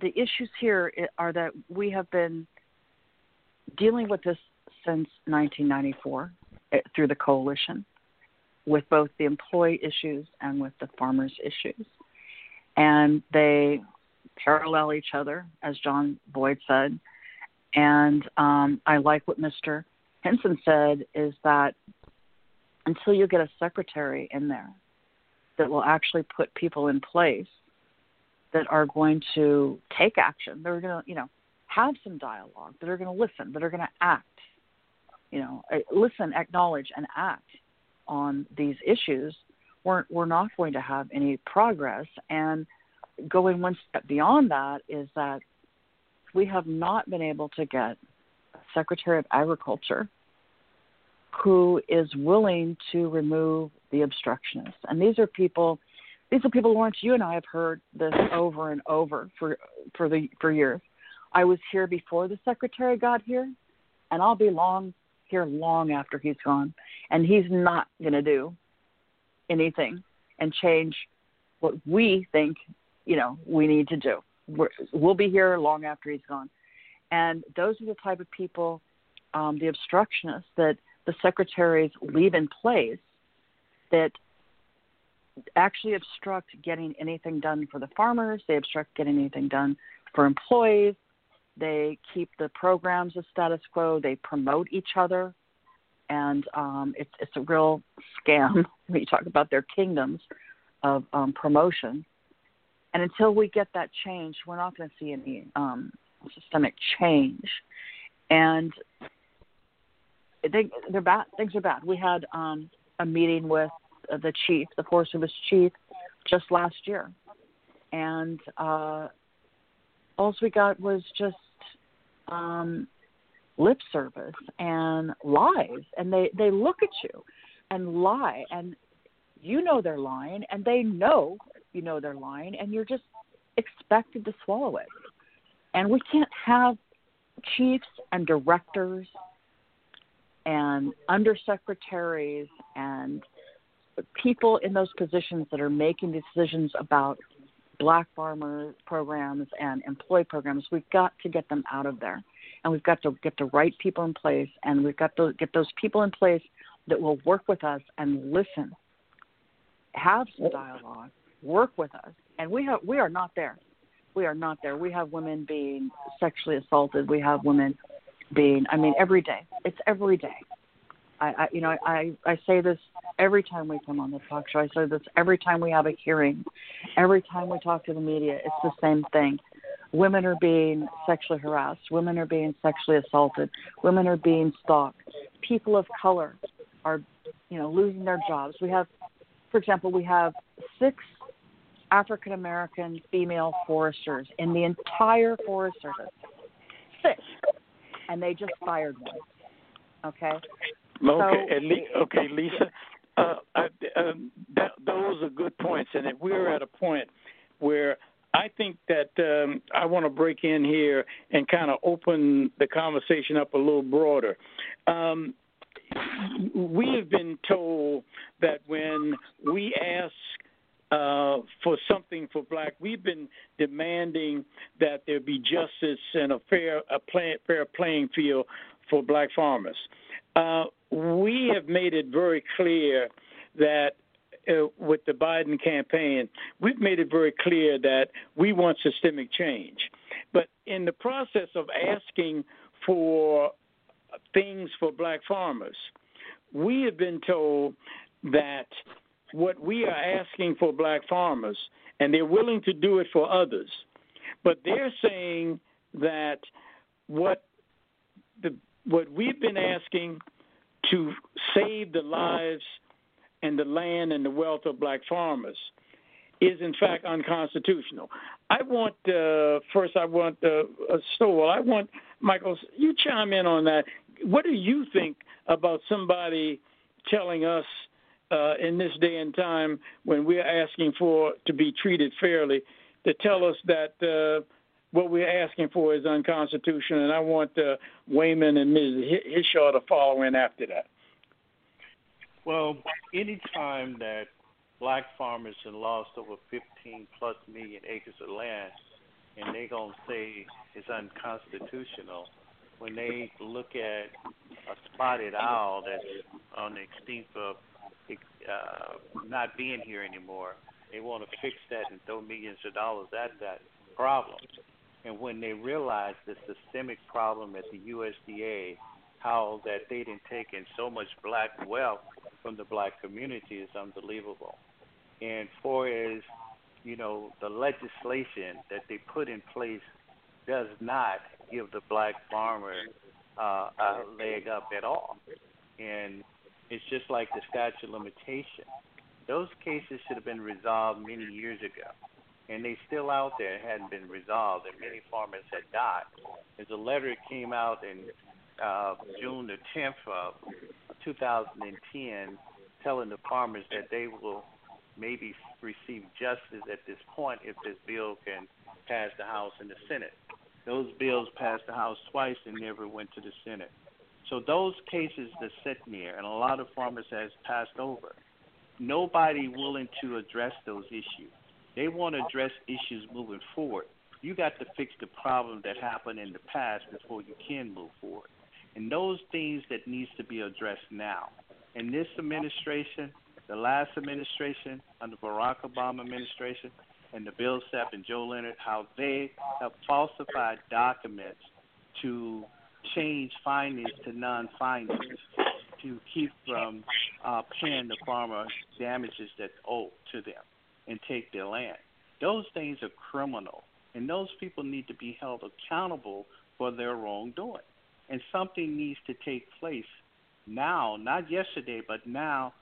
the issues here are that we have been dealing with this since 1994 eh, through the coalition with both the employee issues and with the farmers issues. And they parallel each other, as John Boyd said. And um, I like what Mr. Hinson said is that until you get a secretary in there that will actually put people in place that are going to take action, they're going to, you know, have some dialogue, that are going to listen, that are going to act, you know, eh, listen, acknowledge, and act on these issues, we're, we're not going to have any progress. And going one step beyond that is that we have not been able to get a Secretary of Agriculture who is willing to remove the obstructionists. And these are people these are people Lawrence you and I have heard this over and over for for the for years. I was here before the secretary got here and I'll be long here long after he's gone and he's not going to do anything and change what we think, you know, we need to do. We're, we'll be here long after he's gone. And those are the type of people, um, the obstructionists that the secretaries leave in place that actually obstruct getting anything done for the farmers. They obstruct getting anything done for employees. They keep the programs a status quo. They promote each other, and um, it's it's a real scam when you talk about their kingdoms of um, promotion. And until we get that change, we're not going to see any um, systemic change. And they, they're bad. Things are bad. We had um, a meeting with the chief, the Forest Service chief, just last year, and uh, all we got was just um, lip service and lies, and they they look at you and lie, and you know they're lying, and they know you know they're lying, and you're just expected to swallow it. And we can't have chiefs and directors and undersecretaries and people in those positions that are making decisions about black farmer programs and employee programs, we've got to get them out of there. And we've got to get the right people in place, and we've got to get those people in place that will work with us and listen, have some dialogue, work with us. And we have we are not there. We are not there. We have women being sexually assaulted. We have women being I mean every day. It's every day. I, I you know I I say this every time we come on the talk show. I say this every time we have a hearing, every time we talk to the media. It's the same thing. Women are being sexually harassed. Women are being sexually assaulted. Women are being stalked. People of color are, you know, losing their jobs. We have, for example, we have six African American female foresters in the entire Forest Service. Six, and they just fired one. Okay, Okay, so, okay, Lisa. Uh, I, um, that, those are good points, and if we're at a point where I think that um, I want to break in here and kind of open the conversation up a little broader. Um, we have been told that when we ask uh, for something for black. We've been demanding that there be justice and a fair a play, fair playing field for black farmers. Uh, we have made it very clear that uh, with the Biden campaign, we've made it very clear that we want systemic change. But in the process of asking for things for black farmers, we have been told that what we are asking for black farmers, and they're willing to do it for others, but they're saying that what the what we've been asking to save the lives and the land and the wealth of black farmers is in fact unconstitutional. I want uh, first. I want uh, Stovall. I want Michael. You chime in on that. What do you think about somebody telling us uh, in this day and time when we're asking for to be treated fairly to tell us that uh, what we're asking for is unconstitutional? And I want uh, Waymon and Ms. Hishaw to follow in after that. Well, any time that black farmers have lost over 15 plus million acres of land, and they're going to say it's unconstitutional, when they look at a spotted owl that's on the extinct of uh, not being here anymore, they want to fix that and throw millions of dollars at that problem. And when they realize the systemic problem at the USDA how that they didn't take in so much black wealth from the black community is unbelievable. And for as you know, the legislation that they put in place does not give the black farmer uh, a leg up at all. And it's just like the statute of limitation. Those cases should have been resolved many years ago. And they still out there hadn't been resolved, and many farmers had died. There's a letter that came out in uh, June the 10th of 2010, telling the farmers that they will maybe receive justice at this point if this bill can pass the House and the Senate. Those bills passed the House twice and never went to the Senate. So those cases that sit there, and a lot of farmers has passed over. Nobody willing to address those issues. They want to address issues moving forward. You got to fix the problem that happened in the past before you can move forward and those things that needs to be addressed now. In this administration, the last administration under Barack Obama administration, and the Bill Sepp and Joe Leonard, how they have falsified documents to change findings to non-findings to keep from uh, paying the farmer damages that's owed to them and take their land. Those things are criminal, and those people need to be held accountable for their wrongdoing and something needs to take place now, not yesterday, but now,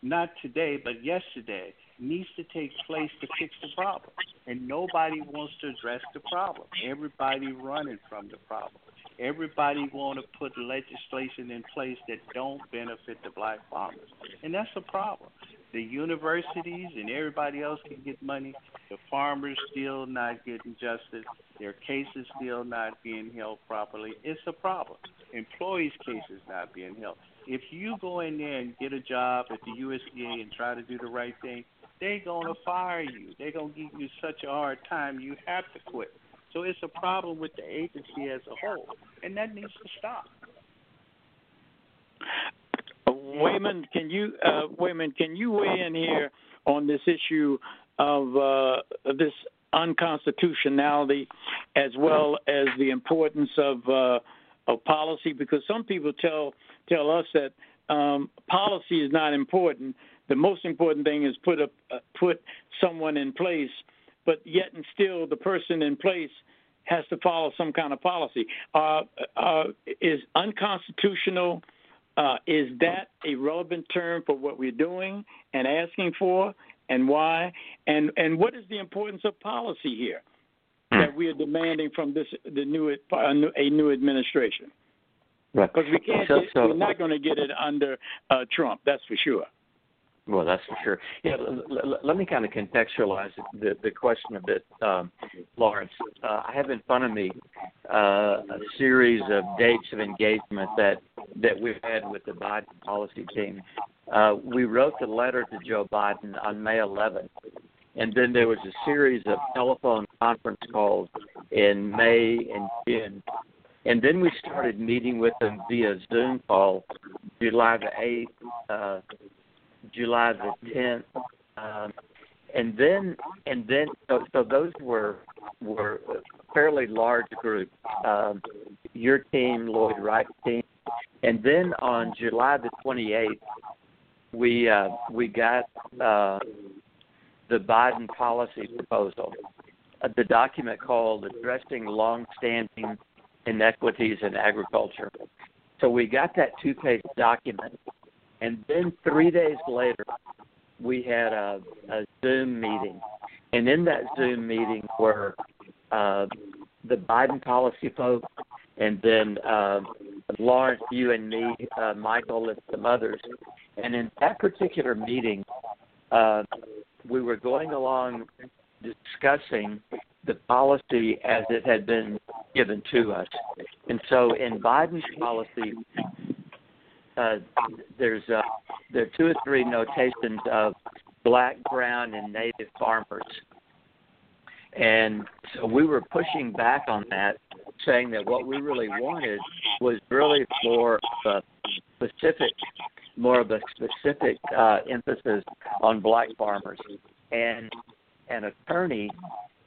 not today, but yesterday, needs to take place to fix the problem. And nobody wants to address the problem. Everybody running from the problem. Everybody want to put legislation in place that don't benefit the black farmers, and that's a problem. The universities and everybody else can get money. The farmers still not getting justice. Their cases still not being held properly. It's a problem. Employees' cases not being held. If you go in there and get a job at the USDA and try to do the right thing, they're gonna fire you. They're gonna give you such a hard time. You have to quit. So it's a problem with the agency as a whole, and that needs to stop. Waymon, can you uh, Waymon, can you weigh in here on this issue of uh, this unconstitutionality, as well as the importance of uh, of policy? Because some people tell tell us that um, policy is not important. The most important thing is put a uh, put someone in place but yet and still the person in place has to follow some kind of policy. Uh, uh, is unconstitutional? Uh, is that a relevant term for what we're doing and asking for, and why? And and what is the importance of policy here that we are demanding from this the new a new administration? Right. Because we can't. So, get, so, we're not going to get it under uh, Trump. That's for sure. Well, that's for sure. Yeah, l- l- let me kind of contextualize the, the question a bit, um, Lawrence. Uh, I have in front of me uh, a series of dates of engagement that that we've had with the Biden policy team. Uh, we wrote the letter to Joe Biden on May 11th, and then there was a series of telephone conference calls in May and June. And then we started meeting with them via Zoom call July the 8th, uh, July the 10th, um, and then and then so, so those were were fairly large groups. Um, your team, Lloyd Wright's team, and then on July the 28th, we uh, we got uh, the Biden policy proposal, uh, the document called "Addressing Long-Standing Inequities in Agriculture." So we got that two-page document, and then three days later, we had a, a Zoom meeting, and in that Zoom meeting were uh, the Biden policy folks, and then uh, Lawrence, you and me, uh, Michael, and some others. And in that particular meeting, uh, we were going along discussing the policy as it had been given to us. And so in Biden's policy, uh, there's uh, there are two or three notations of black, brown, and native farmers. And so we were pushing back on that, saying that what we really wanted was really more of a specific, more of a specific uh, emphasis on black farmers. And an attorney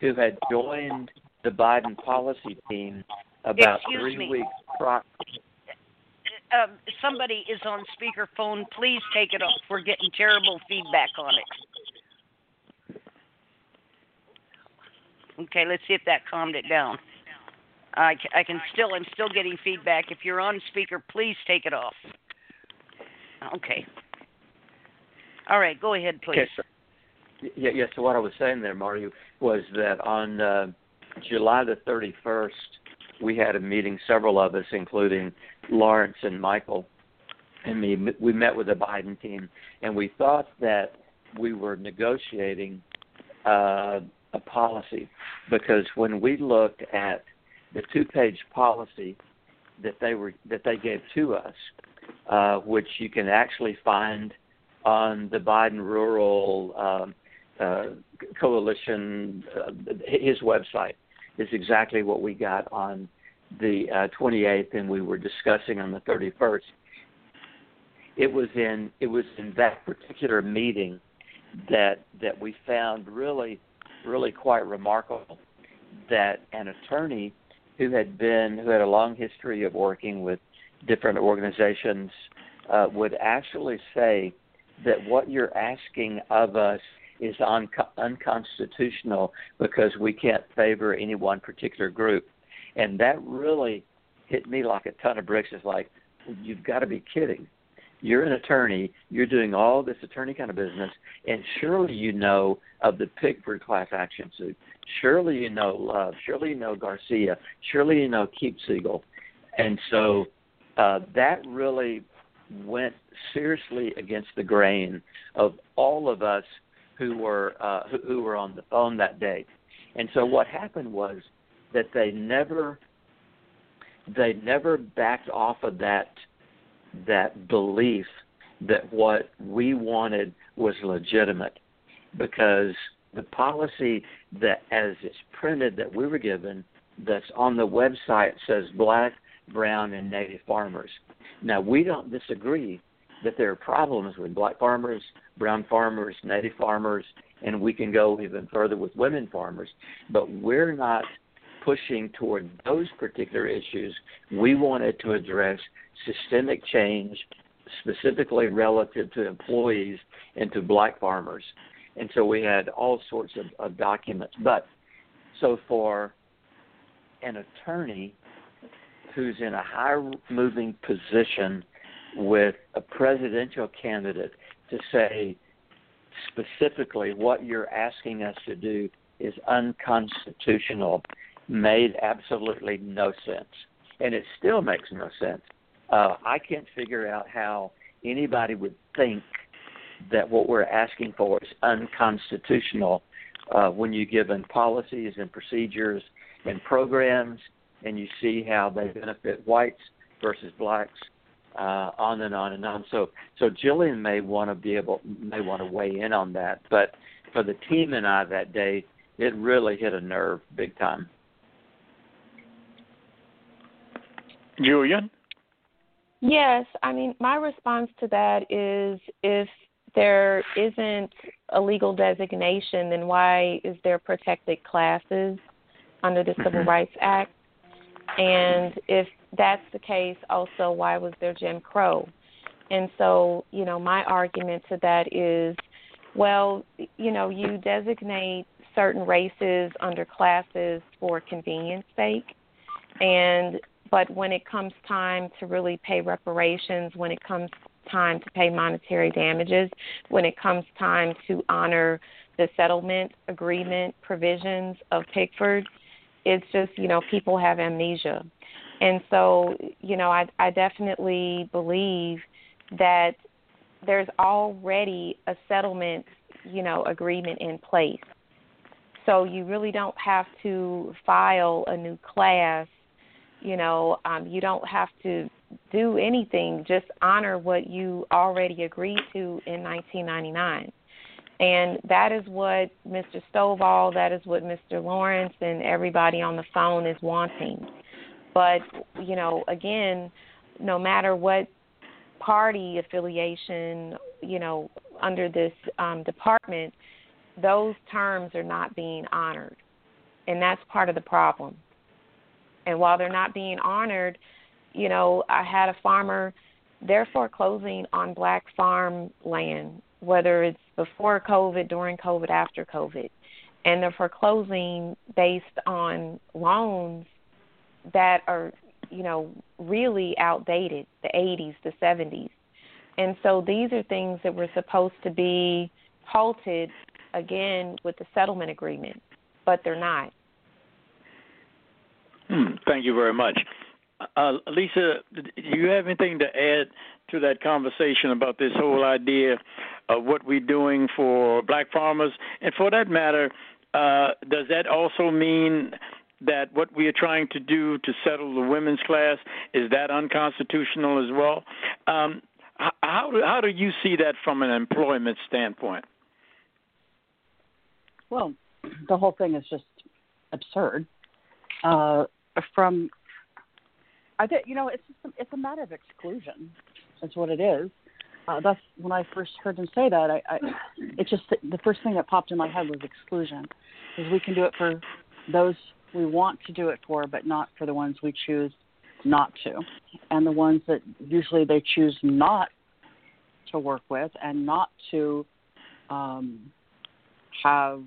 who had joined the Biden policy team about Excuse three me. weeks prior. Um, somebody is on speakerphone. Please take it off. We're getting terrible feedback on it. Okay, let's see if that calmed it down. I, I can still, I'm still getting feedback. If you're on speaker, please take it off. Okay. All right, go ahead, please. Okay, so, yeah, yeah. So what I was saying there, Marti, was that on uh, July the 31st, we had a meeting, several of us, including Lawrence and Michael, and me. We met with the Biden team, and we thought that we were negotiating uh, a policy because when we looked at the two-page policy that they were that they gave to us, uh, which you can actually find on the Biden Rural um, uh, Coalition, uh, his website is exactly what we got on the uh, 28th, and we were discussing on the 31st. It was in it was in that particular meeting that that we found really really quite remarkable that an attorney who had been who had a long history of working with different organizations uh, would actually say that what you're asking of us is un- unconstitutional because we can't favor any one particular group. And that really hit me like a ton of bricks. It's like, you've got to be kidding. You're an attorney. You're doing all this attorney kind of business, and surely you know of the Pigford class action suit. Surely you know Love. Surely you know Garcia. Surely you know Keep Siegel. And so uh, that really went seriously against the grain of all of us who were uh, who, who were on the phone that day. And so what happened was that they never they never backed off of that that belief that what we wanted was legitimate. Because the policy that as it's printed that we were given that's on the website says black brown and native farmers. Now we don't disagree that there are problems with black farmers brown farmers native farmers and we can go even further with women farmers. But we're not pushing toward those particular issues, we wanted to address systemic change, specifically relative to employees and to black farmers. And so we had all sorts of, of documents. But so for an attorney who's in a high moving position with a presidential candidate to say specifically what you're asking us to do is unconstitutional made absolutely no sense. And it still makes no sense. Uh, I can't figure out how anybody would think that what we're asking for is unconstitutional uh, when you give given policies and procedures and programs and you see how they benefit whites versus blacks, uh, on and on and on. So, so Jillian may want to be able, may want to weigh in on that. But for the team and I that day, it really hit a nerve big time. Julian? Yes, I mean, my response to that is if there isn't a legal designation, then why is there protected classes under the Civil Mm-hmm. Rights Act? And if that's the case, also, why was there Jim Crow? And so, you know, my argument to that is, well, you know, you designate certain races under classes for convenience sake, and but when it comes time to really pay reparations, when it comes time to pay monetary damages, when it comes time to honor the settlement agreement provisions of Pigford, it's just you know people have amnesia, and so you know I I definitely believe that there's already a settlement you know agreement in place, so you really don't have to file a new class. You know, um, you don't have to do anything. Just honor what you already agreed to in 1999. And that is what Mr. Stovall, that is what Mr. Lawrence, and everybody on the phone is wanting. But, you know, again, no matter what party affiliation, you know, under this um, department, those terms are not being honored. And that's part of the problem. And while they're not being honored, you know, I had a farmer, they're foreclosing on black farm land whether it's before COVID, during COVID, after COVID. And they're foreclosing based on loans that are, you know, really outdated, the 80s, the 70s. And so these are things that were supposed to be halted again with the settlement agreement, but they're not. Hmm, thank you very much. Uh, Lisa, do you have anything to add to that conversation about this whole idea of what we're doing for black farmers? And for that matter, uh, does that also mean that what we are trying to do to settle the women's class is that unconstitutional as well? Um, how do, how do you see that from an employment standpoint? Well, the whole thing is just absurd. Uh, from I think you know it's just a, it's a matter of exclusion. That's what it is. Uh, that's when I first heard him say that. I, I it just the first thing that popped in my head was exclusion, because we can do it for those we want to do it for, but not for the ones we choose not to, and the ones that usually they choose not to work with and not to um, have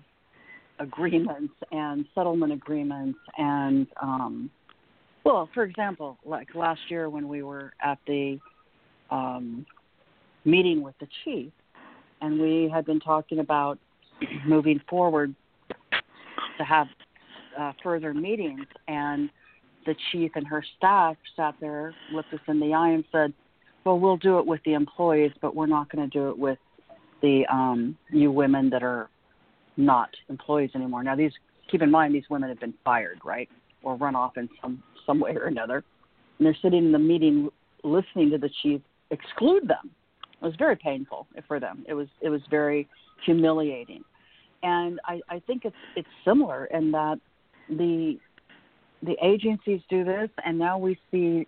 agreements and settlement agreements and um, well, for example, like last year when we were at the um, meeting with the chief, and we had been talking about moving forward to have uh, further meetings, and the chief and her staff sat there, looked us in the eye, and said, "Well, we'll do it with the employees, but we're not going to do it with the um, you women that are not employees anymore." Now, these keep in mind these women have been fired, right, or run off in some some way or another, and they're sitting in the meeting listening to the chief exclude them. It was very painful for them. It was it was very humiliating, and I, I think it's it's similar in that the the agencies do this, and now we see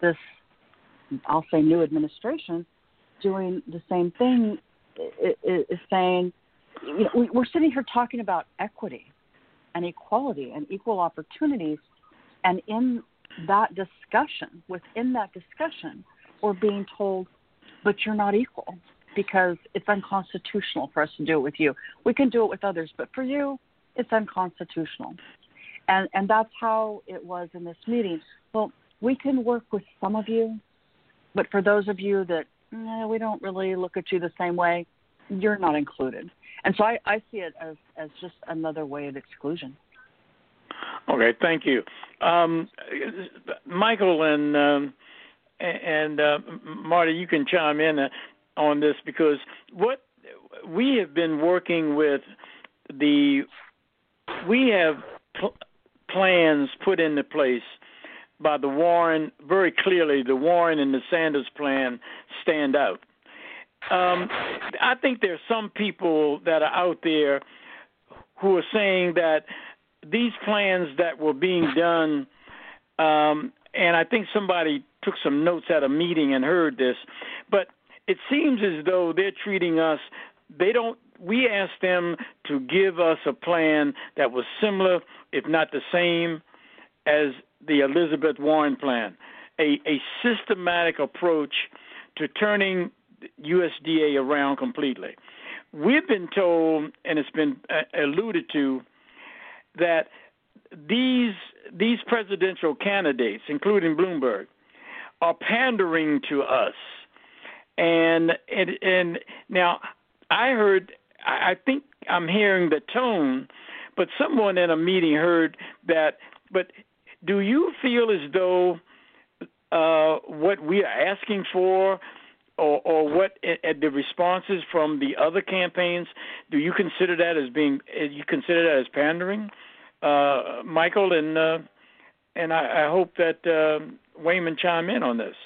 this I'll say new administration doing the same thing. Is saying, you know, we're sitting here talking about equity and equality and equal opportunities, and in that discussion, within that discussion, we're being told, but you're not equal because it's unconstitutional for us to do it with you. We can do it with others, but for you, it's unconstitutional. And and that's how it was in this meeting. Well, we can work with some of you, but for those of you that eh, we don't really look at you the same way, you're not included. And so I, I see it as, as just another way of exclusion. Okay, thank you, um, Michael and um, and uh, Marti. You can chime in uh, on this because what we have been working with the we have pl- plans put into place by the Warren very clearly. The Warren and the Sanders plan stand out. Um, I think there are some people that are out there who are saying that these plans that were being done, um, and I think somebody took some notes at a meeting and heard this, but it seems as though they're treating us. They don't. We asked them to give us a plan that was similar, if not the same, as the Elizabeth Warren plan, a, a systematic approach to turning USDA around completely. We've been told, and it's been uh, alluded to, that these these presidential candidates, including Bloomberg, are pandering to us. And and and now I heard I think I'm hearing the tone, but someone in a meeting heard that. But do you feel as though uh, what we are asking for, or, or what uh, the responses from the other campaigns, do you consider that as being? You consider that as pandering? uh, Michael, and uh, and I, I hope that uh, Waymon chime in on this.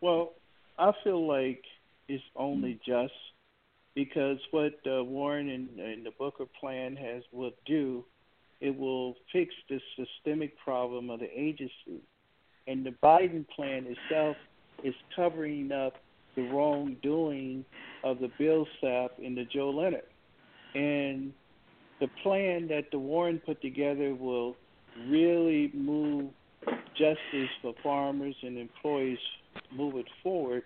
Well, I feel like it's only just because what uh, Warren and, and the Booker plan has will do, it will fix the systemic problem of the agency, and the Biden plan itself is covering up the wrongdoing of the Vilsack and the Joe Leonard, and the plan that the Warren put together will really move justice for farmers and employees move it forward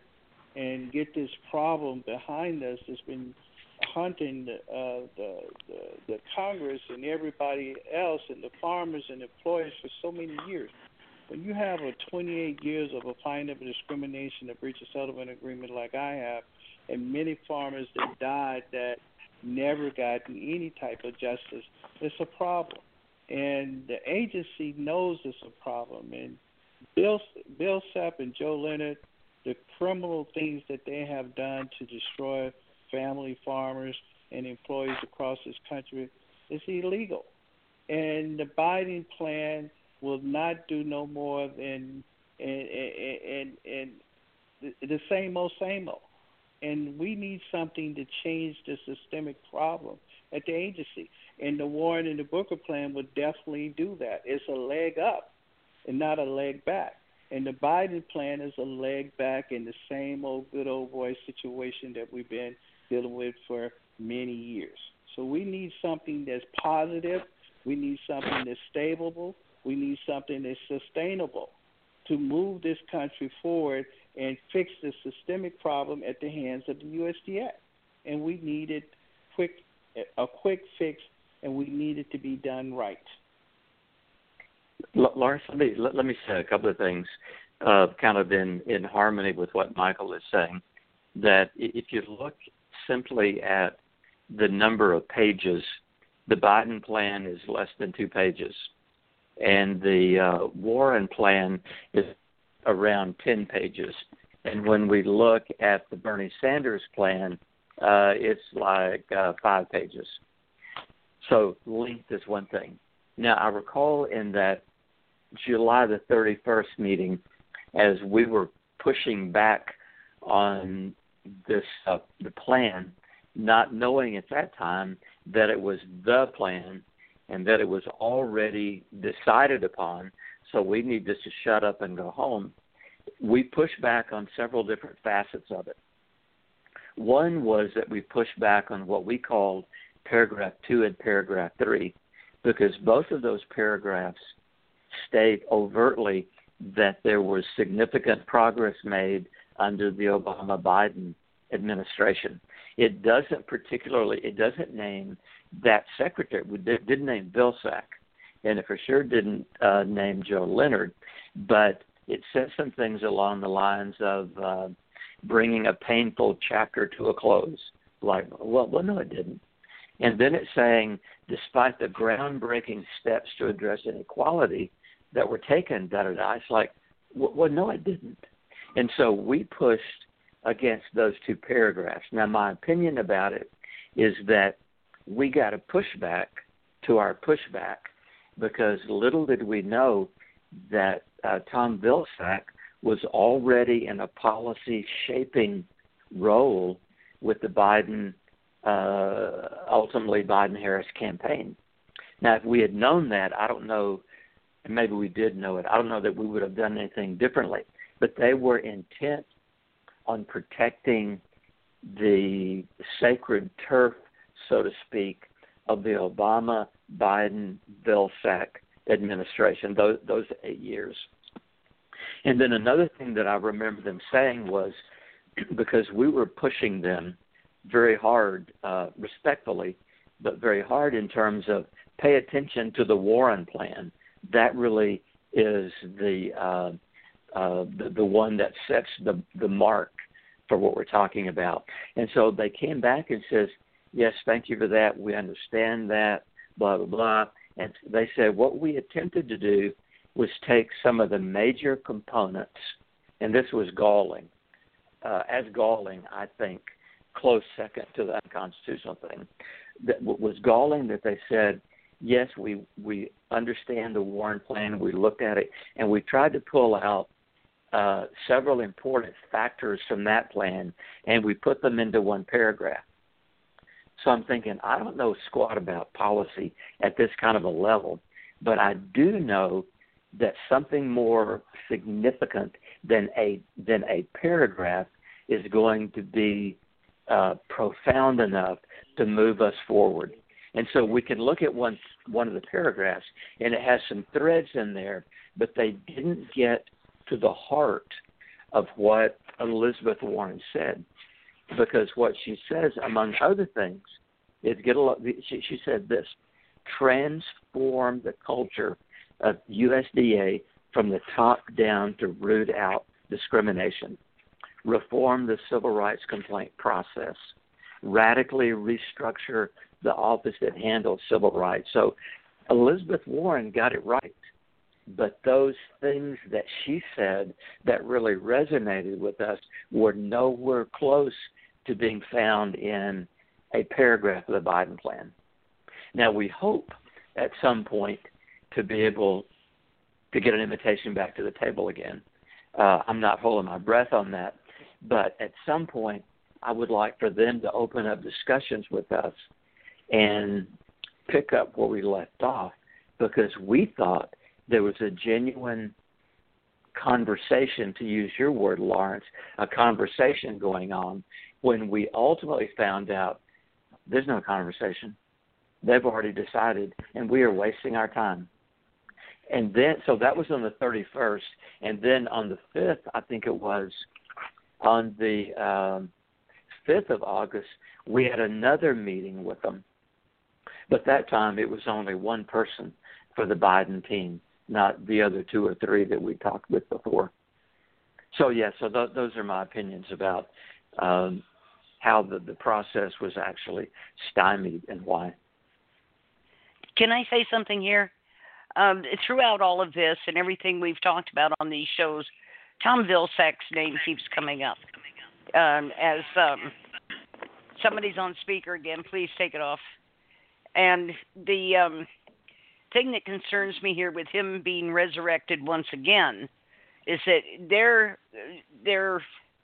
and get this problem behind us that's been hunting the, uh, the, the the Congress and everybody else and the farmers and employees for so many years. When you have a 28 years of a fine of discrimination, a breach of settlement agreement like I have, and many farmers that died that never gotten any type of justice. It's a problem, and the agency knows it's a problem. And Bill Bill Sapp and Joe Leonard, the criminal things that they have done to destroy family farmers and employees across this country is illegal. And the Biden plan will not do no more than and and and, and the same old same old and we need something to change the systemic problem at the agency. And the Warren and the Booker plan would definitely do that. It's a leg up and not a leg back. And the Biden plan is a leg back in the same old good old boy situation that we've been dealing with for many years. So we need something that's positive. We need something that's stable. We need something that's sustainable to move this country forward and fix the systemic problem at the hands of the USDA. And we needed quick a quick fix, and we needed to be done right. Lawrence, let me let, let me say a couple of things, uh, kind of in in harmony with what Michael is saying. That if you look simply at the number of pages, the Biden plan is less than two pages, and the uh, Warren plan is around 10 pages. And when we look at the Bernie Sanders plan, uh, it's like uh, five pages. So length is one thing. Now, I recall in that July the 31st meeting, as we were pushing back on this uh, the plan, not knowing at that time that it was the plan and that it was already decided upon so we need just to shut up and go home. We pushed back on several different facets of it. One was that we pushed back on what we called paragraph two and paragraph three, because both of those paragraphs state overtly that there was significant progress made under the Obama Biden administration. It doesn't particularly, it doesn't name that secretary. Did, didn't name Vilsack and it for sure didn't uh, name Joe Leonard, but it said some things along the lines of uh, bringing a painful chapter to a close. Like, well, well, no, it didn't. And then it's saying, despite the groundbreaking steps to address inequality that were taken, da da da. It's like, well, well, no, it didn't. And so we pushed against those two paragraphs. Now, my opinion about it is that we got a pushback to our pushback because little did we know that uh, Tom Vilsack was already in a policy shaping role with the Biden, uh, ultimately Biden Harris campaign. Now, if we had known that, I don't know, and maybe we did know it, I don't know that we would have done anything differently. But they were intent on protecting the sacred turf, so to speak, of the Obama, Biden, Vilsack administration, those, those eight years. And then another thing that I remember them saying was because we were pushing them very hard, uh, respectfully, but very hard in terms of pay attention to the Warren plan. That really is the uh, uh, the, the one that sets the the mark for what we're talking about. And so they came back and says, "Yes, thank you for that. We understand that." Blah blah blah. And they said what we attempted to do was take some of the major components, and this was galling. Uh, as galling, I think, close second to the unconstitutional thing. That was galling that they said, yes, we we understand the Warren plan. We looked at it, and we tried to pull out uh, several important factors from that plan, and we put them into one paragraph. So I'm thinking, I don't know squat about policy at this kind of a level, but I do know that something more significant than a than a paragraph is going to be uh, profound enough to move us forward. And so we can look at one one of the paragraphs, and it has some threads in there, but they didn't get to the heart of what Elizabeth Warren said, because what she says, among other things, is get a lot. She, she said this: transform the culture of USDA from the top down to root out discrimination, reform the civil rights complaint process, radically restructure the office that handles civil rights. So Elizabeth Warren got it right. But those things that she said that really resonated with us were nowhere close to being found in a paragraph of the Biden plan. Now, we hope at some point to be able to get an invitation back to the table again. Uh, I'm not holding my breath on that, but at some point, I would like for them to open up discussions with us and pick up where we left off because we thought there was a genuine conversation, to use your word, Lawrence, a conversation going on when we ultimately found out there's no conversation. They've already decided, and we are wasting our time. And then so that was on the 31st, and then on the 5th, I think it was on the um, 5th of August, we had another meeting with them, but that time it was only one person for the Biden team, not the other two or three that we talked with before. So yeah, so th- those are my opinions about um, how the, the process was actually stymied and why. Can I say something here? um, throughout all of this and everything we've talked about on these shows, Tom Vilsack's name keeps coming up um, as um, somebody's on speaker again. Please take it off. And the um, thing that concerns me here with him being resurrected once again is that they're they're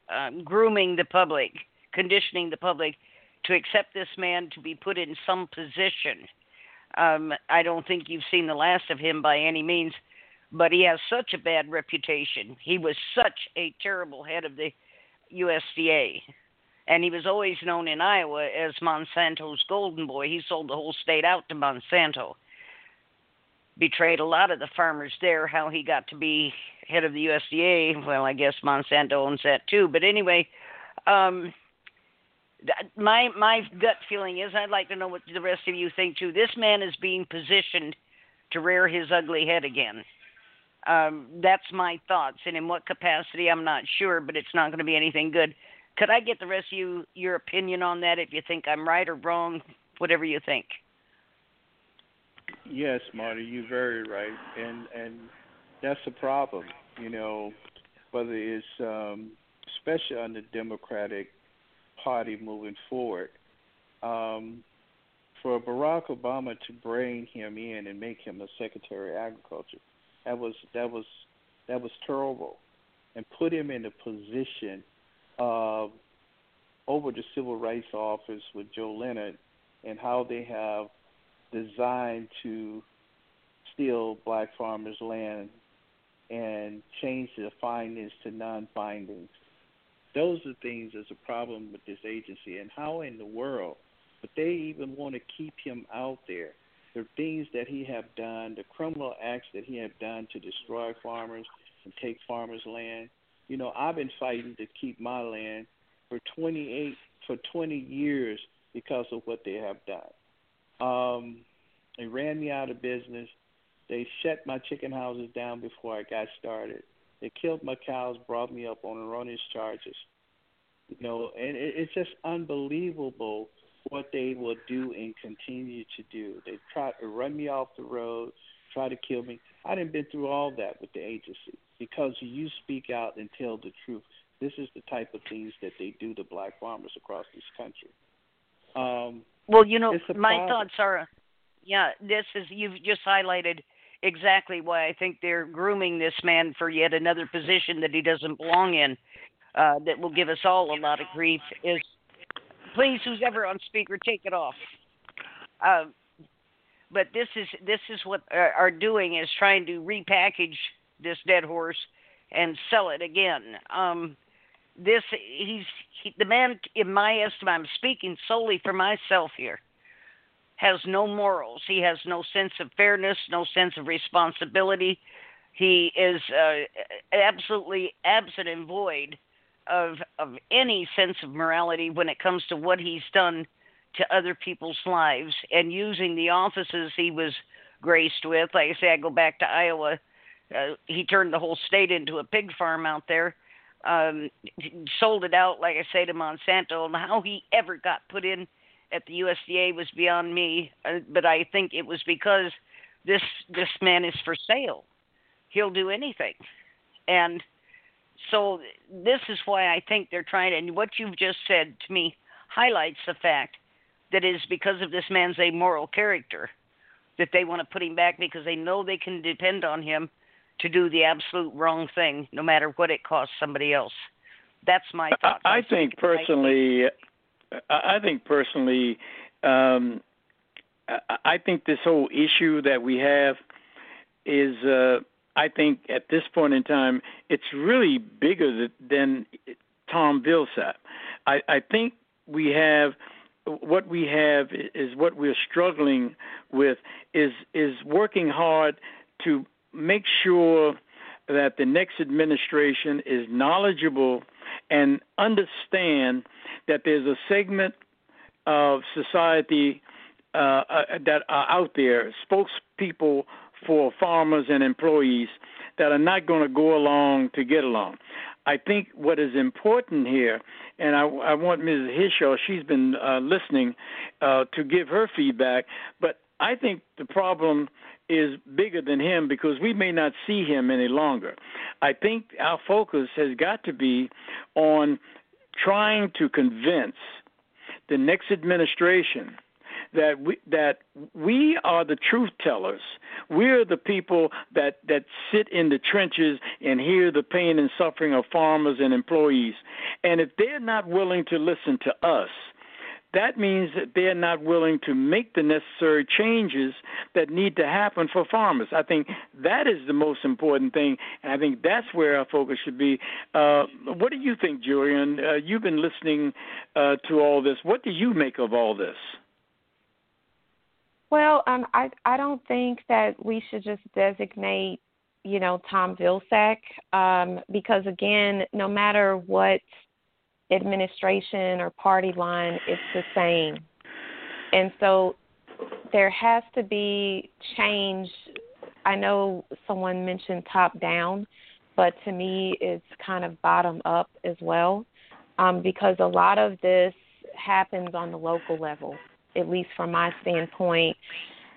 um, grooming the public, conditioning the public to accept this man to be put in some position um, I don't think you've seen the last of him by any means, but he has such a bad reputation. He was such a terrible head of the USDA, and he was always known in Iowa as Monsanto's golden boy. He sold the whole state out to Monsanto. Betrayed a lot of the farmers there. How he got to be head of the USDA, well, I guess Monsanto owns that too. But anyway, um, my my gut feeling is I'd like to know what the rest of you think too. This man is being positioned to rear his ugly head again. Um, that's my thoughts, and in what capacity I'm not sure, but it's not going to be anything good. Could I get the rest of you your opinion on that? If you think I'm right or wrong, whatever you think. Yes, Marti, you're very right, and and that's a problem. You know, whether it's um, especially on the Democratic party moving forward. Um, for Barack Obama to bring him in and make him a Secretary of Agriculture, that was that was that was terrible, and put him in a position of over the civil rights office with Joe Leonard and how they have designed to steal black farmers' land and change the findings to non-findings Those are things that's a problem with this agency, and how in the world would they even want to keep him out there? The things that he have done, the criminal acts that he have done to destroy farmers and take farmers' land. You know, I've been fighting to keep my land for 28 for 20 years because of what they have done. Um, they ran me out of business. They shut my chicken houses down before I got started. They killed my cows, brought me up on erroneous charges. You know, and it, it's just unbelievable what they will do and continue to do. They try to run me off the road, try to kill me. I didn't been through all that with the agency because you speak out and tell the truth. This is the type of things that they do to black farmers across this country. Um, well, you know, my problem. thoughts are, yeah, this is you've just highlighted exactly why I think they're grooming this man for yet another position that he doesn't belong in. Uh, that will give us all a lot of grief. Is please, who's ever on speaker, take it off. Uh, but this is this is what are, are doing is trying to repackage this dead horse and sell it again. Um, this he's he, the man in my estimate. I'm speaking solely for myself here has no morals. He has no sense of fairness, no sense of responsibility. He is uh, absolutely absent and void of of any sense of morality when it comes to what he's done to other people's lives and using the offices he was graced with. Like I say, I go back to Iowa. Uh, he turned the whole state into a pig farm out there. Um, sold it out, like I say, to Monsanto, and how he ever got put in at the USDA was beyond me. Uh, but I think it was because this this man is for sale. He'll do anything, and so this is why I think they're trying. To, And what you've just said to me highlights the fact that it is because of this man's amoral character that they want to put him back because they know they can depend on him to do the absolute wrong thing, no matter what it costs somebody else. That's my thought. I, I think personally, I think personally, um, I think this whole issue that we have is, uh, I think at this point in time, it's really bigger than Tom Vilsack. I, I think we have what we have is what we're struggling with is is working hard to make sure that the next administration is knowledgeable and understand that there's a segment of society uh, uh, that are out there, spokespeople for farmers and employees that are not going to go along to get along. I think what is important here, and I, I want Mrs. Hishaw, she's been uh, listening uh, to give her feedback, but I think the problem is bigger than him because we may not see him any longer. I think our focus has got to be on trying to convince the next administration that we that we are the truth tellers. We're the people that that sit in the trenches and hear the pain and suffering of farmers and employees. And if they're not willing to listen to us, that means that they're not willing to make the necessary changes that need to happen for farmers. I think that is the most important thing, and I think that's where our focus should be. Uh, what do you think, Julian? Uh, you've been listening uh, to all this. What do you make of all this? Well, um, I I don't think that we should just designate, you know, Tom Vilsack, um, because again, no matter what administration or party line, it's the same. And so there has to be change. I know someone mentioned top down, but to me, it's kind of bottom up as well, um, because a lot of this happens on the local level, at least from my standpoint.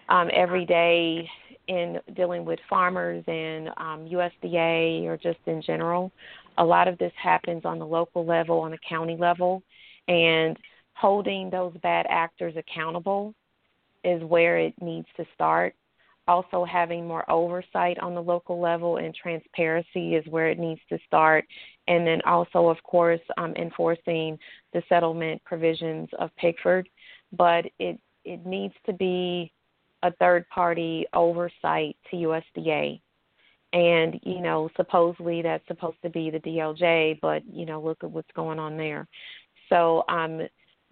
Um, every day in dealing with farmers and um, USDA or just in general, a lot of this happens on the local level, on the county level, and holding those bad actors accountable is where it needs to start. Also, having more oversight on the local level and transparency is where it needs to start. And then, also, of course, um, enforcing the settlement provisions of Pigford. But it, it needs to be a third party oversight to USDA and you know supposedly that's supposed to be the DOJ, but you know look at what's going on there. So um,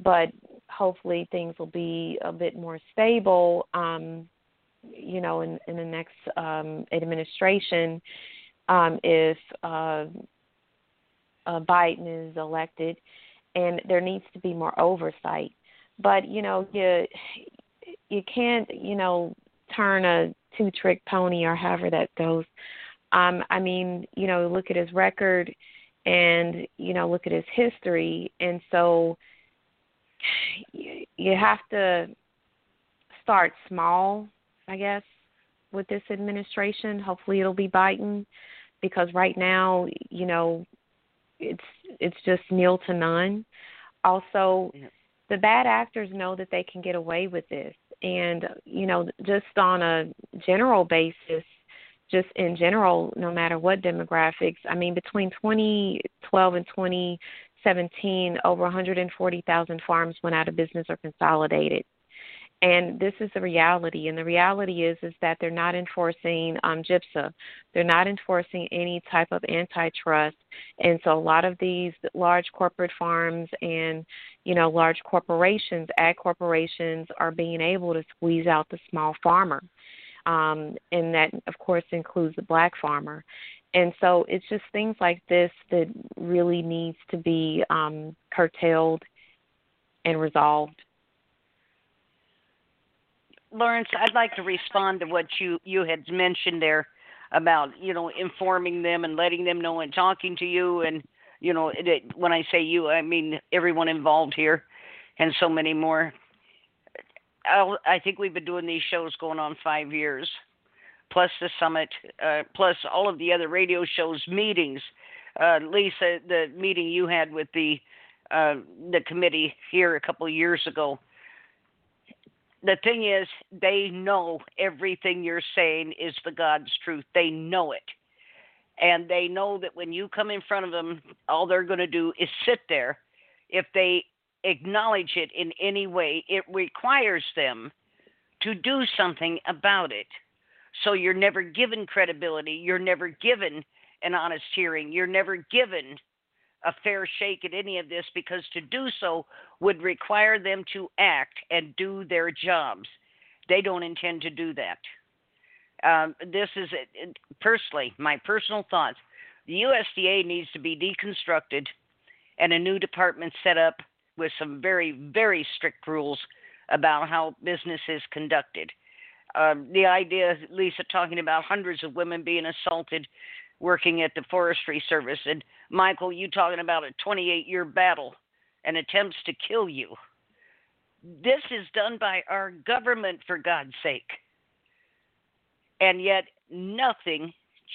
but hopefully things will be a bit more stable. Um, you know, in, in the next um, administration, um, if uh, uh, Biden is elected, and there needs to be more oversight. But you know, you you can't you know turn a two trick pony or however that goes. Um, I mean, you know, look at his record and, you know, look at his history. And so you, you have to start small, I guess, with this administration. Hopefully it'll be Biden because right now, you know, it's it's just nil to none. Also, the bad actors know that they can get away with this and you know just on a general basis just in general no matter what demographics i mean between 2012 and 2017 over 140,000 farms went out of business or consolidated and this is the reality. And the reality is is that they're not enforcing um GIPSA they're not enforcing any type of antitrust. And so a lot of these large corporate farms and you know large corporations ag corporations are being able to squeeze out the small farmer um and that of course includes the black farmer. And so it's just things like this that really needs to be um curtailed and resolved Lawrence, I'd like to respond to what you you had mentioned there about you know informing them and letting them know and talking to you and you know it, it, when I say you, I mean everyone involved here and so many more. I'll, I think we've been doing these shows going on five years, plus the summit, uh, plus all of the other radio shows, meetings. Uh, Lisa, the meeting you had with the uh, the committee here a couple of years ago the thing is, they know everything you're saying is the God's truth. They know it. And they know that when you come in front of them, all they're going to do is sit there. If they acknowledge it in any way, it requires them to do something about it. So you're never given credibility. You're never given an honest hearing. You're never given a fair shake at any of this because to do so would require them to act and do their jobs. They don't intend to do that. Um, this is personally my personal thoughts. The USDA needs to be deconstructed and a new department set up with some very, very strict rules about how business is conducted. Um, the idea, Lisa, talking about hundreds of women being assaulted working at the Forestry Service. And Michael, you talking about a 28 year battle and attempts to kill you. This is done by our government, for God's sake. And yet nothing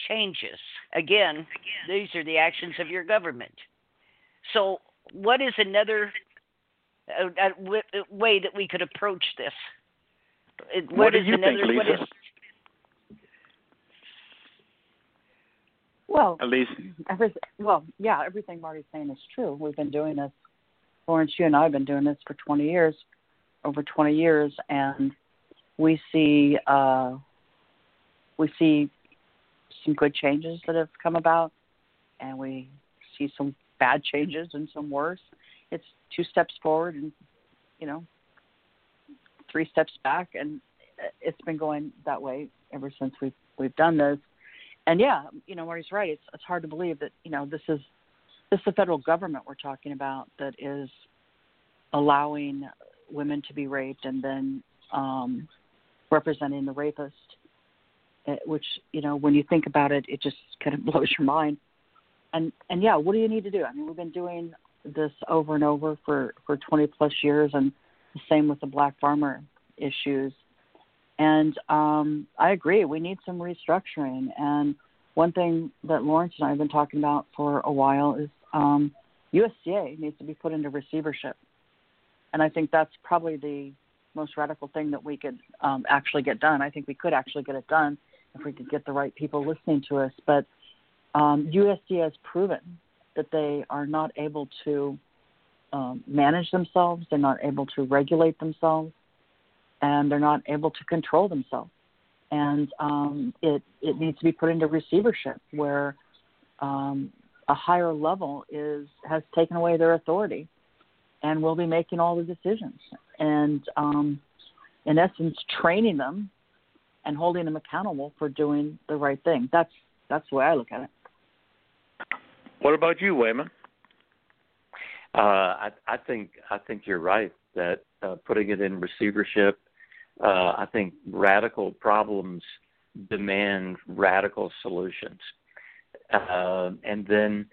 changes. Again, these are the actions of your government. So, what is another uh, uh, way that we could approach this? What, what is another? Think, is Well, at least every, well, yeah, everything Marti's saying is true. We've been doing this. Lawrence, you and I have been doing this for 20 years, over 20 years, and we see uh, we see some good changes that have come about, and we see some bad changes and some worse. It's two steps forward and you know three steps back, and it's been going that way ever since we've we've done this and yeah, you know, Marti's right. It's it's hard to believe that you know this is this is the federal government we're talking about that is allowing women to be raped and then um, representing the rapist. Eh, which you know, when you think about it, it just kind of blows your mind. And and yeah, what do you need to do? I mean, we've been doing this over and over for for 20 plus years, and the same with the black farmer issues. And um, I agree, we need some restructuring. And one thing that Lawrence and I have been talking about for a while is um, USDA needs to be put into receivership. And I think that's probably the most radical thing that we could um, actually get done. I think we could actually get it done if we could get the right people listening to us. But um, USDA has proven that they are not able to um, manage themselves, they're not able to regulate themselves, and they're not able to control themselves. and um, it it needs to be put into receivership where um, a higher level is has taken away their authority and will be making all the decisions and um, in essence training them and holding them accountable for doing the right thing. That's that's the way I look at it. What about you, Waymon? Uh, I, I think I think you're right that uh, putting it in receivership. Uh, I think radical problems demand radical solutions, uh, and then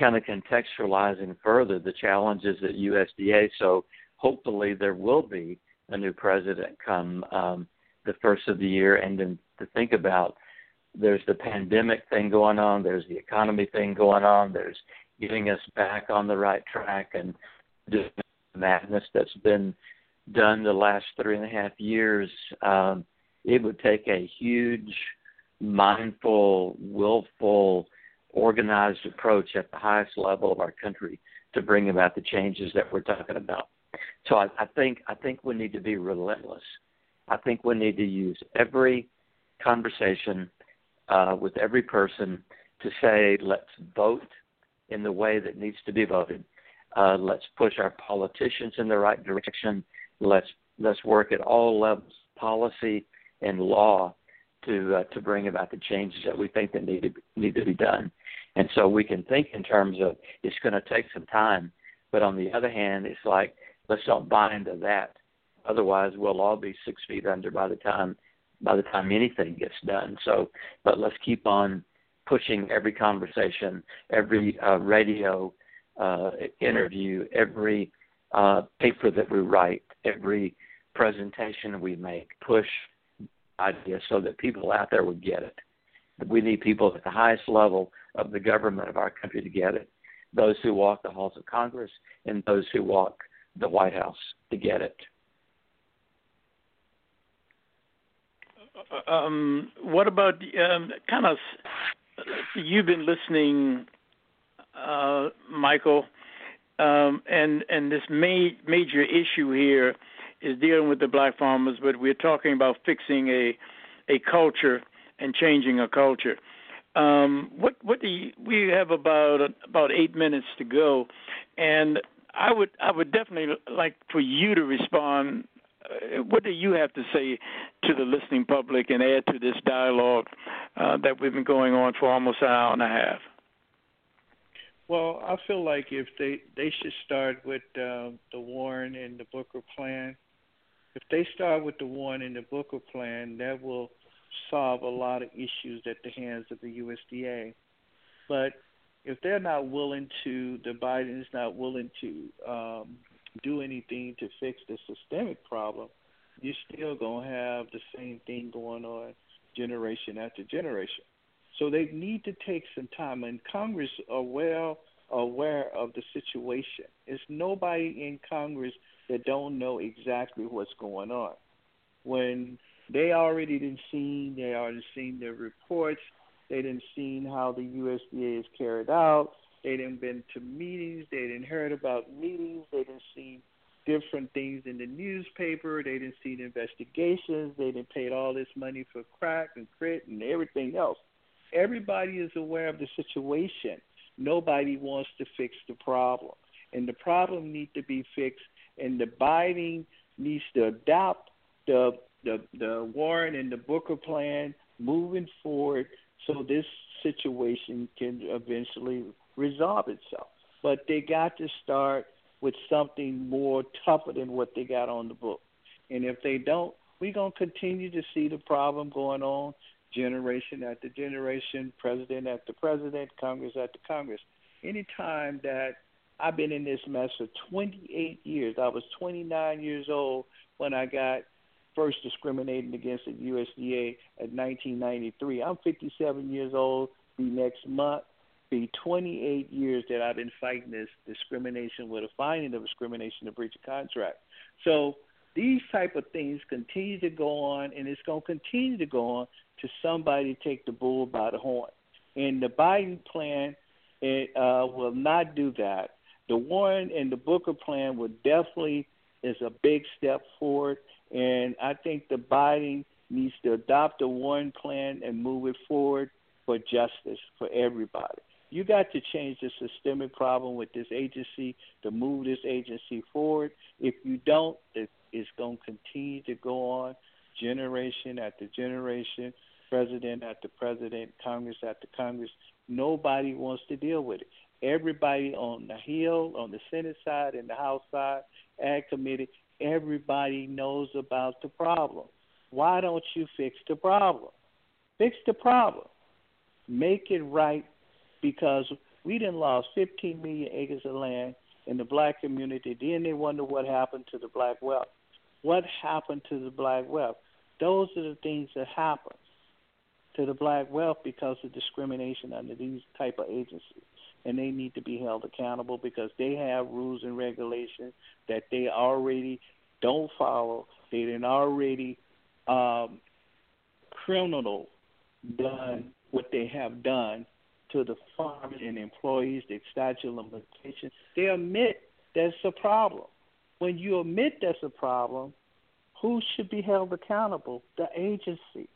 kind of contextualizing further the challenges at USDA. So hopefully there will be a new president come um, the first of the year, and then to think about there's the pandemic thing going on, there's the economy thing going on, there's getting us back on the right track, and just madness that's been done the last three and a half years. Um, it would take a huge, mindful, willful, organized approach at the highest level of our country to bring about the changes that we're talking about. So I, I think I think we need to be relentless. I think we need to use every conversation uh, with every person to say, let's vote in the way that needs to be voted. Uh, let's push our politicians in the right direction. Let's let's work at all levels, policy and law, to uh, to bring about the changes that we think that need to need to be done. And so we can think in terms of it's going to take some time, but on the other hand, it's like let's don't buy into that. Otherwise, we'll all be six feet under by the time by the time anything gets done. So, but let's keep on pushing every conversation, every uh, radio uh, interview, every uh, paper that we write, every presentation we make, push ideas so that people out there would get it. We need people at the highest level of the government of our country to get it. Those who walk the halls of Congress and those who walk the White House to get it. Uh, um, what about um, kind of? You've been listening, uh, Michael, um, and and this ma- major issue here is dealing with the black farmers, but we're talking about fixing a a culture and changing a culture. Um, what what do you, we have about about eight minutes to go, and I would I would definitely like for you to respond. Uh, what do you have to say to the listening public and add to this dialogue uh, that we've been going on for almost an hour and a half? Well, I feel like if they they should start with uh, the Warren and the Booker plan. If they start with the Warren and the Booker plan, that will solve a lot of issues at the hands of the USDA. But if they're not willing to, the Biden is not willing to um, do anything to fix the systemic problem, you're still gonna have the same thing going on generation after generation. So they need to take some time, and Congress are well aware of the situation. There's nobody in Congress that don't know exactly what's going on. When they already didn't seen, they already seen the reports, they didn't seen how the USDA is carried out. They didn't been to meetings. They didn't heard about meetings. They didn't see different things in the newspaper. They didn't see the investigations. They didn't paid all this money for Crat and Crit and everything else. Everybody is aware of the situation. Nobody wants to fix the problem, and the problem needs to be fixed. And the Biden needs to adopt the the the Warren and the Booker plan moving forward so this situation can eventually resolve itself. But they got to start with something more tougher than what they got on the book. And if they don't, we're going to continue to see the problem going on generation after generation, president after president, Congress after Congress. Any time that I've been in this mess for 28 years, I was 29 years old when I got first discriminated against at USDA at 1993. I'm 57 years old. Be next month. Be 28 years that I've been fighting this discrimination with a finding of discrimination, a breach of contract. So these type of things continue to go on, and it's going to continue to go on to somebody take the bull by the horn. And the Biden plan it uh, will not do that. The Warren and the Booker plan will definitely is a big step forward. And I think the Biden needs to adopt the Warren plan and move it forward for justice for everybody. You got to change the systemic problem with this agency to move this agency forward. If you don't, it's going to continue to go on generation after generation, president after president, Congress after Congress. Nobody wants to deal with it. Everybody on the Hill, on the Senate side, and the House side, Ag Committee, everybody knows about the problem. Why don't you fix the problem? Fix the problem. Make it right because we didn't lost 15 million acres of land in the black community. Then they wonder what happened to the black wealth. What happened to the black wealth? Those are the things that happen to the black wealth because of discrimination under these type of agencies and they need to be held accountable because they have rules and regulations that they already don't follow. They didn't already um, criminal done what they have done to the farmers and employees, the statute limitations. They admit that's a problem. When you admit that's a problem, who should be held accountable? The agency.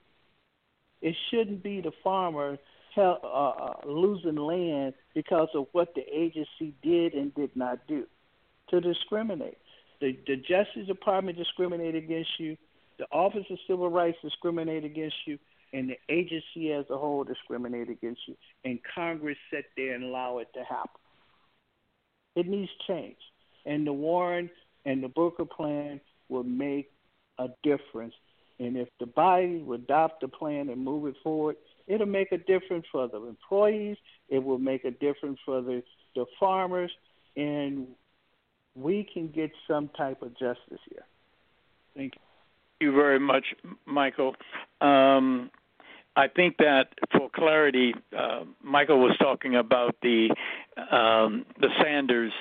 It shouldn't be the farmer uh, uh, losing land because of what the agency did and did not do to discriminate. The, the Justice Department discriminate against you. The Office of Civil Rights discriminate against you, and the agency as a whole discriminate against you. And Congress sat there and allow it to happen. It needs change, and the Warren and the Booker plan will make a difference. And if the body will adopt the plan and move it forward, it'll make a difference for the employees. It will make a difference for the the farmers, and we can get some type of justice here. Thank you. Thank you very much, Michael. Um, I think that for clarity, uh, Michael was talking about the um, the Sanders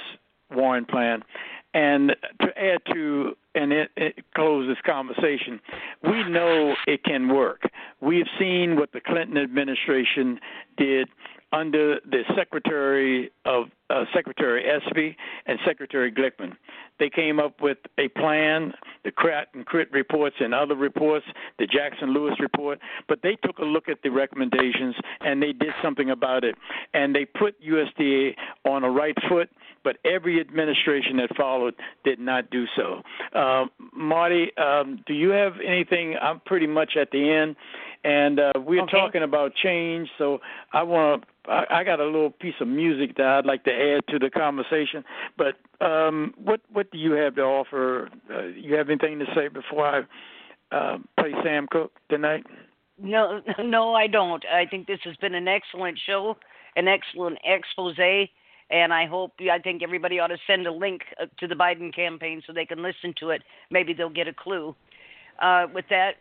Warren plan, and to add to and it, it close this conversation, we know it can work. We've seen what the Clinton administration did under the Secretary of uh, Secretary Espy and Secretary Glickman. They came up with a plan, the Crat and Crit reports and other reports, the Jackson Lewis report, but they took a look at the recommendations and they did something about it. And they put USDA on a right foot but every administration that followed did not do so. Um, Marti, um, do you have anything? I'm pretty much at the end, and uh, we're okay. talking about change. So I want to. I, I got a little piece of music that I'd like to add to the conversation. But um, what what do you have to offer? Uh, you have anything to say before I uh, play Sam Cooke tonight? No, no, I don't. I think this has been an excellent show, an excellent expose and I hope I think everybody ought to send a link uh, to the Biden campaign so they can listen to it. Maybe they'll get a clue. Uh, with that,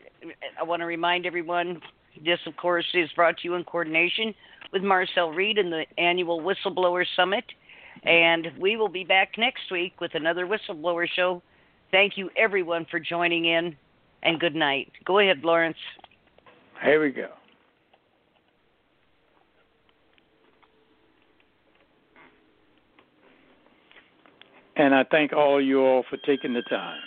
I want to remind everyone this, of course, is brought to you in coordination with Marcel Reid and the annual Whistleblower Summit. And we will be back next week with another Whistleblower Show. Thank you, everyone, for joining in, and good night. Go ahead, Lawrence. Here we go. And I thank all you all for taking the time.